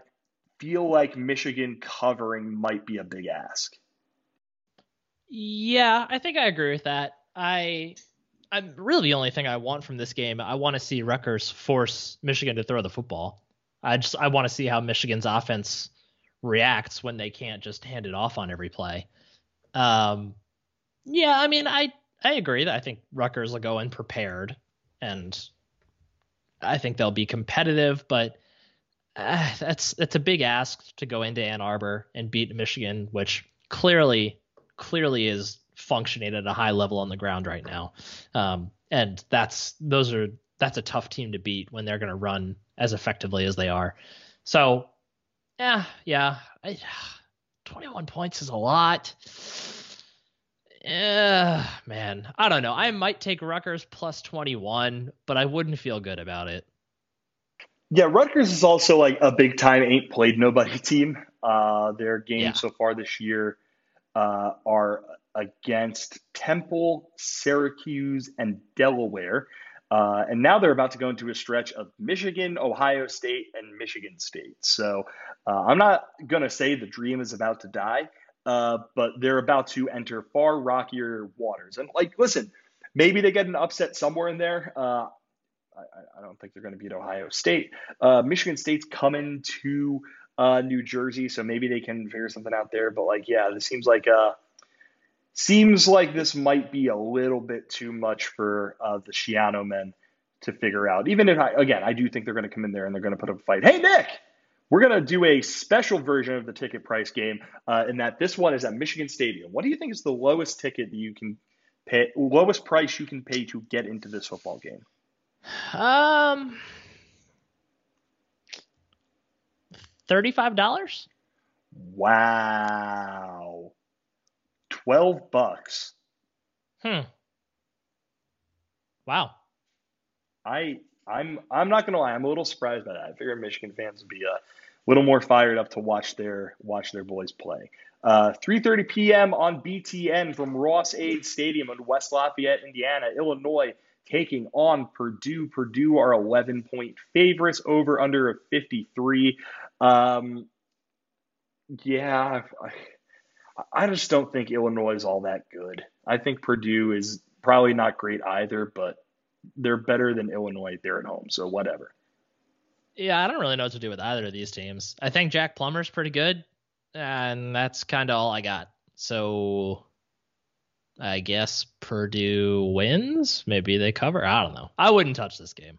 feel like Michigan covering might be a big ask. Yeah, I think I agree with that. I I'm really the only thing I want from this game. I want to see Rutgers force Michigan to throw the football. I just I want to see how Michigan's offense reacts when they can't just hand it off on every play. Um, yeah, I mean, I I agree that I think Rutgers will go in prepared, and I think they'll be competitive, but uh, that's that's a big ask to go into Ann Arbor and beat Michigan, which clearly clearly is functioning at a high level on the ground right now. Um, and that's those are that's a tough team to beat when they're going to run as effectively as they are. So, yeah, yeah, I, 21 points is a lot. Yeah, man, I don't know. I might take Rutgers plus 21, but I wouldn't feel good about it. Yeah, Rutgers is also like a big time ain't played nobody team. Uh, their games yeah. so far this year uh, are against Temple, Syracuse, and Delaware. Uh, and now they're about to go into a stretch of Michigan, Ohio State, and Michigan State. So uh, I'm not going to say the dream is about to die, uh, but they're about to enter far rockier waters. And, like, listen, maybe they get an upset somewhere in there. I, I don't think they're going to beat Ohio State. Uh, Michigan State's coming to uh, New Jersey, so maybe they can figure something out there. But like, yeah, this seems like uh, seems like this might be a little bit too much for uh, the Schiano men to figure out. Even if I, again, I do think they're going to come in there and they're going to put up a fight. Hey, Nick. We're going to do a special version of the ticket price game uh, in that this one is at Michigan Stadium. What do you think is the lowest ticket that you can pay, lowest price you can pay to get into this football game? Um, thirty-five dollars. Wow, twelve bucks. Hmm. Wow. I I'm I'm not gonna lie, I'm a little surprised by that. I figured Michigan fans would be a little more fired up to watch their watch their boys play. Uh, 3:30 p.m. on BTN from Ross-Ade Stadium in West Lafayette, Indiana, Illinois, taking on Purdue. Purdue are 11 point favorites over under a 53. Um, yeah, I, I just don't think Illinois is all that good. I think Purdue is probably not great either, but they're better than Illinois. They're at home, so whatever. Yeah, I don't really know what to do with either of these teams. I think Jack Plummer's pretty good, and that's kind of all I got. So I guess Purdue wins. Maybe they cover. I don't know. I wouldn't touch this game.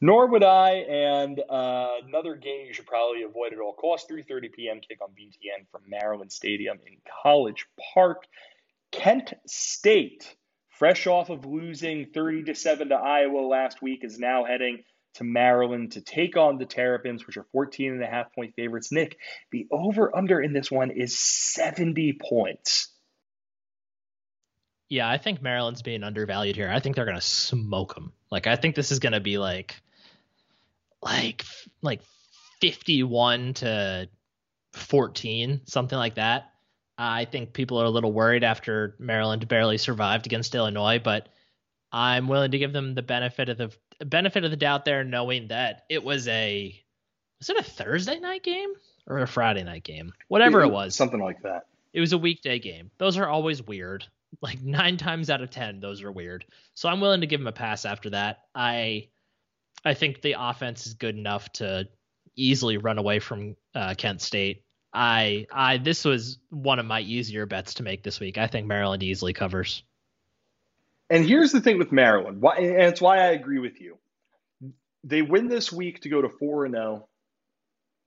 Nor would I. And uh, another game you should probably avoid at all costs: 3:30 p.m. kick on BTN from Maryland Stadium in College Park. Kent State, fresh off of losing 30 to seven to Iowa last week, is now heading to Maryland to take on the Terrapins, which are 14 and a half point favorites. Nick, the over under in this one is 70 points. Yeah, I think Maryland's being undervalued here. I think they're going to smoke them. Like I think this is going to be like like like 51 to 14, something like that. I think people are a little worried after Maryland barely survived against Illinois, but I'm willing to give them the benefit of the benefit of the doubt there, knowing that it was a was it a Thursday night game or a Friday night game, whatever it was, something like that. It was a weekday game. Those are always weird. Like nine times out of ten, those are weird. So I'm willing to give him a pass after that. I I think the offense is good enough to easily run away from uh, Kent State. I I this was one of my easier bets to make this week. I think Maryland easily covers. And here's the thing with Maryland, why, and it's why I agree with you. They win this week to go to four and zero. Oh.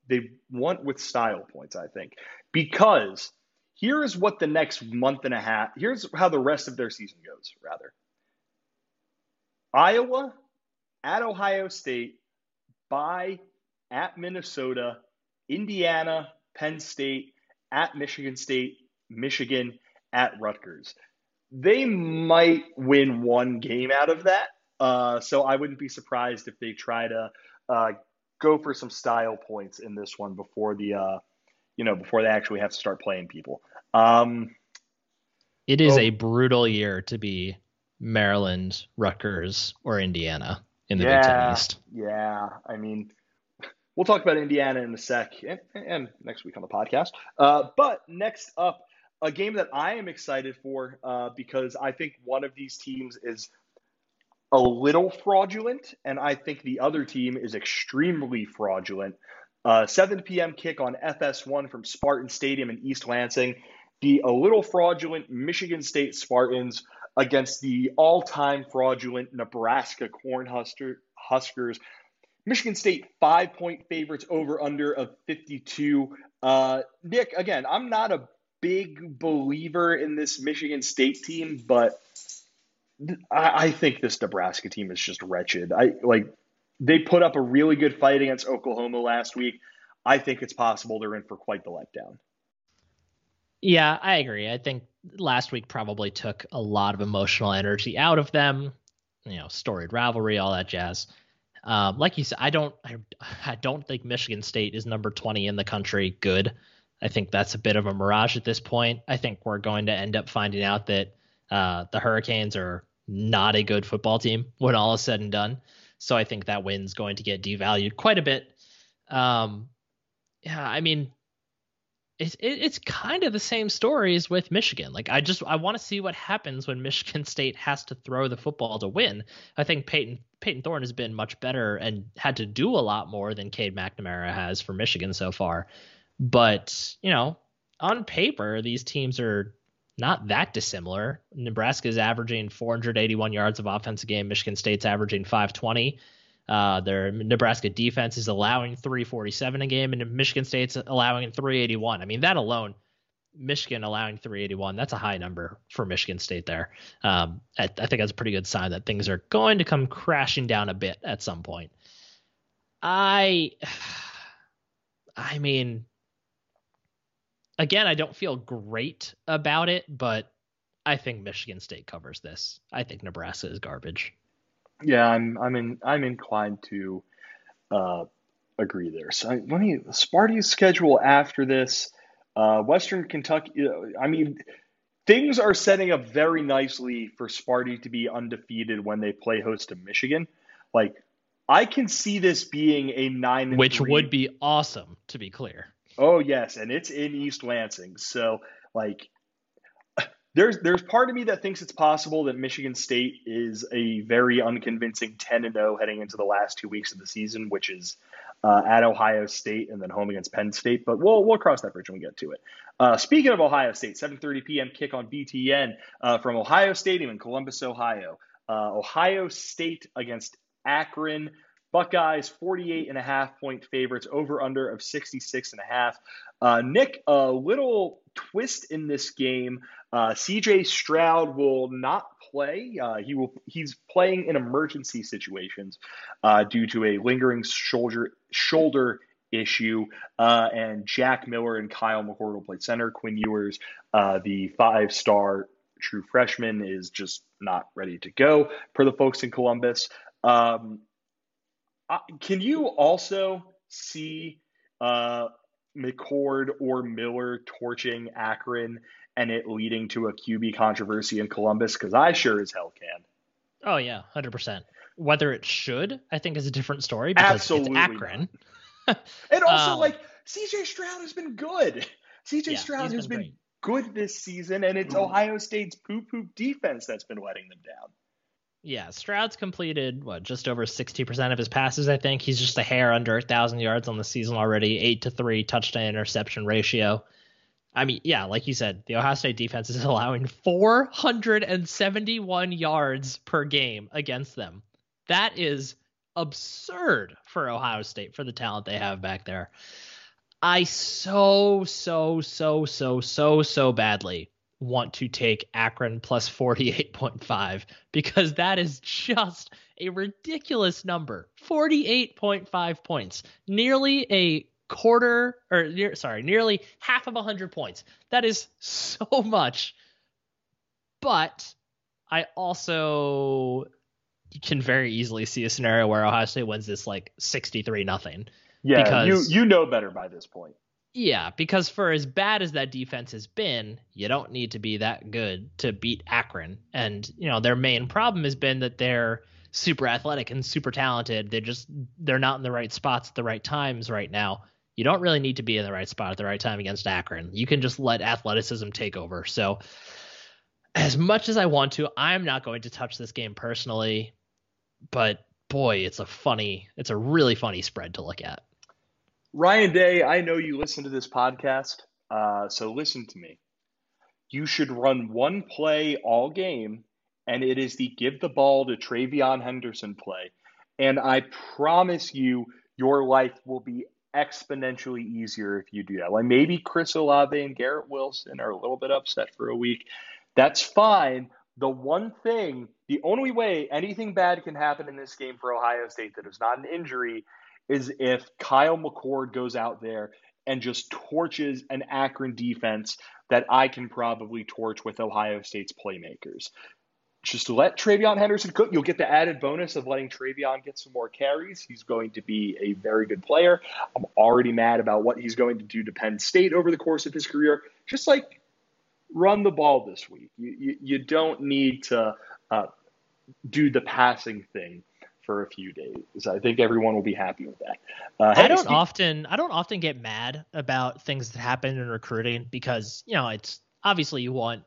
They want with style points, I think, because here is what the next month and a half. Here's how the rest of their season goes. Rather, Iowa at Ohio State, by at Minnesota, Indiana, Penn State, at Michigan State, Michigan, at Rutgers. They might win one game out of that. Uh, so I wouldn't be surprised if they try to uh, go for some style points in this one before the, uh, you know, before they actually have to start playing people. Um, it is oh, a brutal year to be Maryland, Rutgers, or Indiana in the yeah, Big Ten East. Yeah, I mean, we'll talk about Indiana in a sec and, and next week on the podcast. Uh, but next up, a game that I am excited for uh, because I think one of these teams is a little fraudulent, and I think the other team is extremely fraudulent. Uh, 7 p.m. kick on FS1 from Spartan Stadium in East Lansing. The a little fraudulent Michigan State Spartans against the all-time fraudulent Nebraska Cornhuskers. Michigan State five point favorites over under of 52. Uh, Nick, again, I'm not a big believer in this Michigan State team, but I, I think this Nebraska team is just wretched. I like they put up a really good fight against Oklahoma last week. I think it's possible they're in for quite the letdown. Yeah, I agree. I think last week probably took a lot of emotional energy out of them. You know, storied rivalry, all that jazz. Um, like you said, I don't, I, I don't think Michigan State is number 20 in the country good. I think that's a bit of a mirage at this point. I think we're going to end up finding out that uh, the Hurricanes are not a good football team when all is said and done. So I think that win's going to get devalued quite a bit. Um, yeah, I mean, it's it's kind of the same stories with Michigan. Like I just I want to see what happens when Michigan State has to throw the football to win. I think Peyton Payton Thorne has been much better and had to do a lot more than Cade McNamara has for Michigan so far. But you know, on paper, these teams are not that dissimilar. Nebraska is averaging 481 yards of offense a game. Michigan State's averaging 520. Uh, their Nebraska defense is allowing 347 a game, and Michigan State's allowing 381. I mean, that alone, Michigan allowing 381, that's a high number for Michigan State there. Um, I, I think that's a pretty good sign that things are going to come crashing down a bit at some point. I, I mean, again, I don't feel great about it, but I think Michigan State covers this. I think Nebraska is garbage. Yeah, I'm I'm in I'm inclined to uh, agree there. So I, let me Sparty's schedule after this. Uh, Western Kentucky. I mean, things are setting up very nicely for Sparty to be undefeated when they play host to Michigan. Like, I can see this being a nine, which would be awesome. To be clear. Oh yes, and it's in East Lansing. So like, there's there's part of me that thinks it's possible that Michigan State is a very unconvincing 10 and 0 heading into the last two weeks of the season, which is uh, at Ohio State and then home against Penn State. But we'll we'll cross that bridge when we get to it. Uh, speaking of Ohio State, 7:30 p.m. kick on BTN uh, from Ohio Stadium in Columbus, Ohio. Uh, Ohio State against Akron. Buckeyes 48 and a half point favorites over under of 66 and a half. Uh, Nick, a little twist in this game. Uh, CJ Stroud will not play. Uh, he will. He's playing in emergency situations uh, due to a lingering shoulder shoulder issue. Uh, and Jack Miller and Kyle McCord will play center. Quinn Ewers, uh, the five star true freshman, is just not ready to go. Per the folks in Columbus. Um, uh, can you also see uh, McCord or Miller torching Akron and it leading to a QB controversy in Columbus? Because I sure as hell can. Oh yeah, hundred percent. Whether it should, I think, is a different story because Absolutely it's Akron. and also, um, like CJ Stroud has been good. CJ yeah, Stroud has been, been good this season, and it's mm-hmm. Ohio State's poop poop defense that's been letting them down. Yeah, Stroud's completed what just over sixty percent of his passes. I think he's just a hair under a thousand yards on the season already. Eight to three touchdown interception ratio. I mean, yeah, like you said, the Ohio State defense is allowing 471 yards per game against them. That is absurd for Ohio State for the talent they have back there. I so so so so so so badly want to take Akron plus 48.5 because that is just a ridiculous number. 48.5 points. Nearly a quarter or near, sorry, nearly half of 100 points. That is so much. But I also can very easily see a scenario where Ohio State wins this like 63 nothing. Yeah, because, you you know better by this point. Yeah, because for as bad as that defense has been, you don't need to be that good to beat Akron. And, you know, their main problem has been that they're super athletic and super talented. They're just they're not in the right spots at the right times right now. You don't really need to be in the right spot at the right time against Akron. You can just let athleticism take over. So as much as I want to, I'm not going to touch this game personally, but boy, it's a funny, it's a really funny spread to look at. Ryan Day, I know you listen to this podcast, uh, so listen to me. You should run one play all game, and it is the give the ball to TreVeyon Henderson play. And I promise you, your life will be exponentially easier if you do that. Like maybe Chris Olave and Garrett Wilson are a little bit upset for a week. That's fine. The one thing, the only way anything bad can happen in this game for Ohio State that is not an injury is if Kyle McCord goes out there and just torches an Akron defense that I can probably torch with Ohio State's playmakers. Just let TreVeyon Henderson cook, you'll get the added bonus of letting TreVeyon get some more carries. He's going to be a very good player. I'm already mad about what he's going to do to Penn State over the course of his career. Just like run the ball this week. You, you, you don't need to uh, do the passing thing for a few days. I think everyone will be happy with that. Uh, I don't often I don't often get mad about things that happen in recruiting because you know it's obviously you want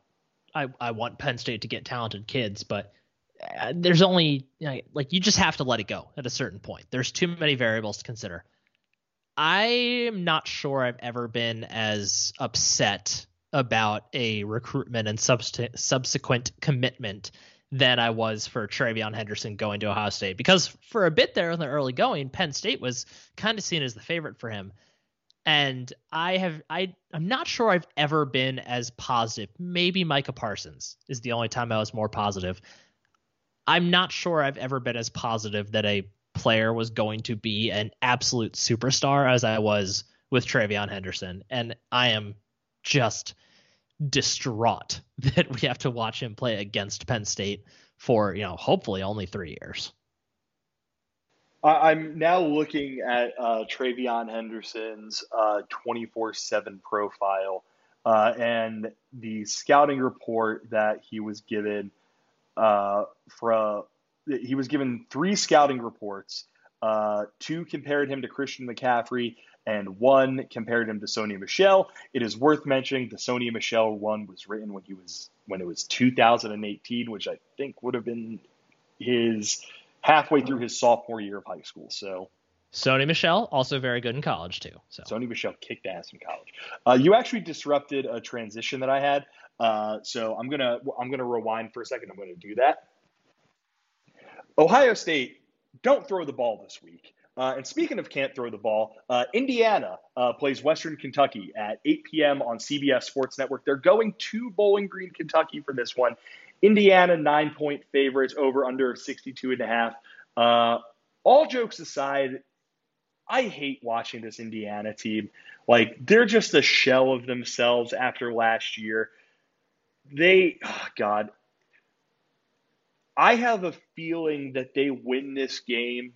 I I want Penn State to get talented kids, but uh, there's only you know, like you just have to let it go at a certain point. There's too many variables to consider. I'm not sure I've ever been as upset about a recruitment and subst- subsequent commitment than I was for TreVeyon Henderson going to Ohio State because for a bit there in the early going, Penn State was kind of seen as the favorite for him. And I have I I'm not sure I've ever been as positive. Maybe Micah Parsons is the only time I was more positive. I'm not sure I've ever been as positive that a player was going to be an absolute superstar as I was with TreVeyon Henderson. And I am just distraught that we have to watch him play against Penn State for, you know, hopefully only three years. I'm now looking at uh, TreVeyon Henderson's uh, 24 7 profile uh, and the scouting report that he was given uh, from. He was given three scouting reports. Uh, two compared him to Christian McCaffrey, and one compared him to Sony Michel. It is worth mentioning the Sony Michel one was written when he was when it was 2018, which I think would have been his halfway through his sophomore year of high school. So Sony Michel also very good in college too. So Sony Michel kicked ass in college. Uh, you actually disrupted a transition that I had, uh, so I'm gonna I'm gonna rewind for a second. I'm gonna do that. Ohio State don't throw the ball this week. Uh, and speaking of can't throw the ball, uh, Indiana uh, plays Western Kentucky at 8 p.m. on CBS Sports Network. They're going to Bowling Green, Kentucky for this one. Indiana, nine point favorites, over under 62 and a half. Uh, all jokes aside, I hate watching this Indiana team. Like, they're just a shell of themselves after last year. They, oh God, I have a feeling that they win this game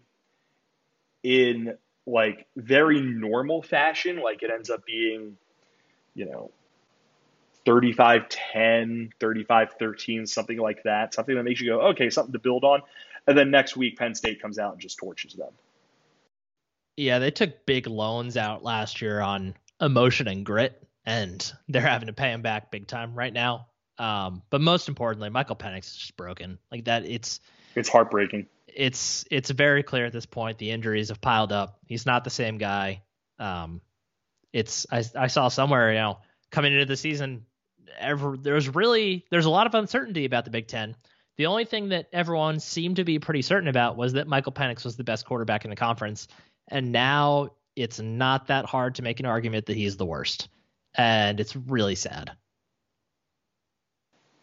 in like very normal fashion. Like, it ends up being, you know, 35 10, 35 13, something like that. Something that makes you go, okay, something to build on. And then next week, Penn State comes out and just torches them. Yeah, they took big loans out last year on emotion and grit, and they're having to pay them back big time right now. Um, but most importantly, Michael Penix is just broken. Like that, it's it's heartbreaking. It's it's very clear at this point. The injuries have piled up. He's not the same guy. Um, it's I, I saw somewhere you know coming into the season ever there's really there's a lot of uncertainty about the Big Ten. The only thing that everyone seemed to be pretty certain about was that Michael Penix was the best quarterback in the conference, and now it's not that hard to make an argument that he's the worst, and it's really sad.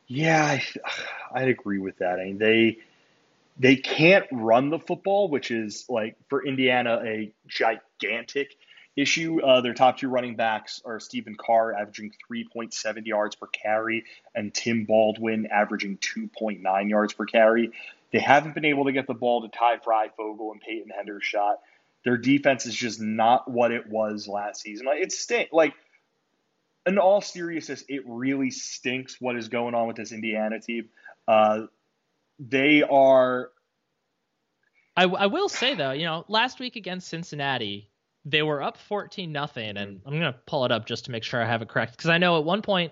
Yeah, I, I agree with that. I mean, they they can't run the football, which is like for Indiana a gigantic issue. Uh, their top two running backs are Stephen Carr, averaging 3.7 yards per carry, and Tim Baldwin, averaging 2.9 yards per carry. They haven't been able to get the ball to Ty Fryfogle and Peyton Hendershot. Their defense is just not what it was last season. Like it stink. Like in all seriousness, it really stinks what is going on with this Indiana team. Uh, they are. I, I will say though, you know, last week against Cincinnati, they were up 14 nothing and i'm going to pull it up just to make sure i have it correct because i know at one point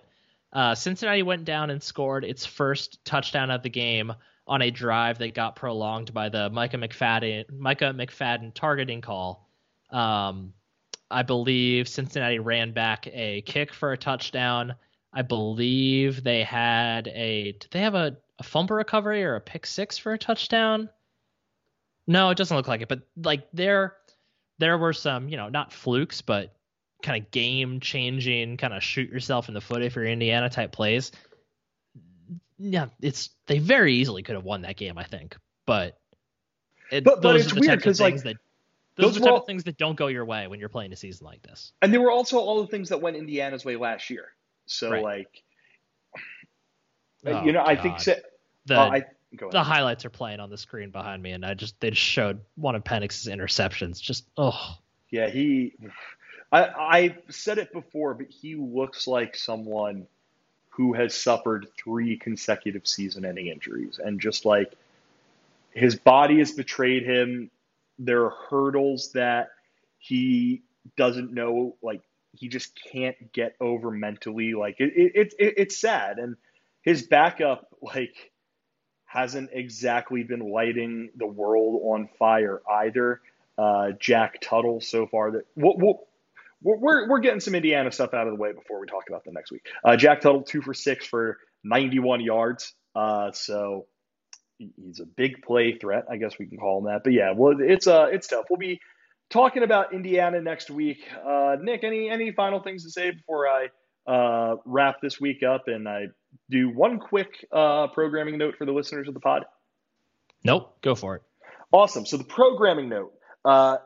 uh, cincinnati went down and scored its first touchdown of the game on a drive that got prolonged by the micah mcfadden micah mcfadden targeting call um, i believe cincinnati ran back a kick for a touchdown i believe they had a did they have a, a fumble recovery or a pick six for a touchdown no it doesn't look like it but like they're there were some, you know, not flukes, but kind of game changing, kind of shoot yourself in the foot if you're Indiana type plays. Yeah, it's they very easily could have won that game, I think. But it, but, but it's weird because like that, those, those are the type all, of things that don't go your way when you're playing a season like this. And there were also all the things that went Indiana's way last year. So right. like, oh, you know, God. I think so, the uh, I, the highlights are playing on the screen behind me, and I just they just showed one of Penix's interceptions. Just oh. Yeah, he. I I said it before, but he looks like someone who has suffered three consecutive season-ending injuries, and just like his body has betrayed him. There are hurdles that he doesn't know, like he just can't get over mentally. Like it, it, it it's sad, and his backup, like hasn't exactly been lighting the world on fire either. Uh, Jack Tuttle so far that we'll, we'll, we're, we're getting some Indiana stuff out of the way before we talk about them next week. Uh, Jack Tuttle two for six for 91 yards. Uh, so he's a big play threat, I guess we can call him that. But yeah, well, it's uh, it's tough. We'll be talking about Indiana next week. Uh, Nick, any any final things to say before I uh, wrap this week up and I do one quick uh, programming note for the listeners of the pod? Nope, go for it. Awesome. So the programming note. Uh,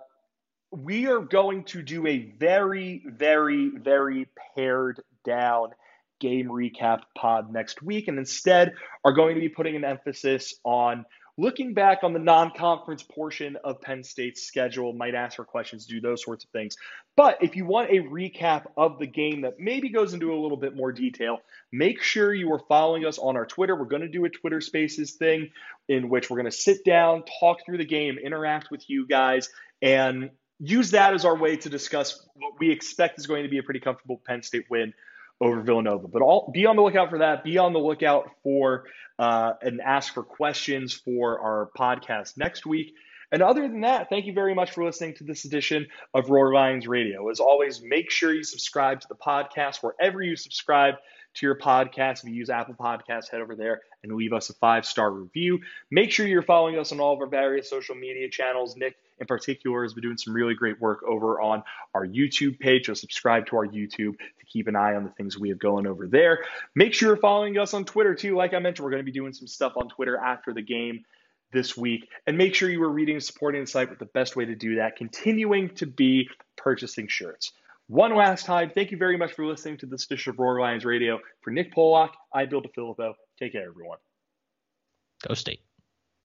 we are going to do a very, very, very pared down game recap pod next week, and instead are going to be putting an emphasis on looking back on the non conference portion of Penn State's schedule, might ask for questions, do those sorts of things. But if you want a recap of the game that maybe goes into a little bit more detail, make sure you are following us on our Twitter. We're going to do a Twitter Spaces thing in which we're going to sit down, talk through the game, interact with you guys, and use that as our way to discuss what we expect is going to be a pretty comfortable Penn State win over Villanova. But all, be on the lookout for that. Be on the lookout for uh, and ask for questions for our podcast next week. And other than that, thank you very much for listening to this edition of Roar Lions Radio. As always, make sure you subscribe to the podcast wherever you subscribe to your podcast. If you use Apple Podcasts, head over there and leave us a five star review. Make sure you're following us on all of our various social media channels. Nick, in particular, has been doing some really great work over on our YouTube page. So subscribe to our YouTube to keep an eye on the things we have going over there. Make sure you're following us on Twitter too. Like I mentioned, we're going to be doing some stuff on Twitter after the game this week. And make sure you are reading and supporting the site with the best way to do that, continuing to be purchasing shirts. One last time, thank you very much for listening to this edition of Roar Lions Radio. For Nick Polak, I'm Bill DiFilippo. Take care, everyone. Go State.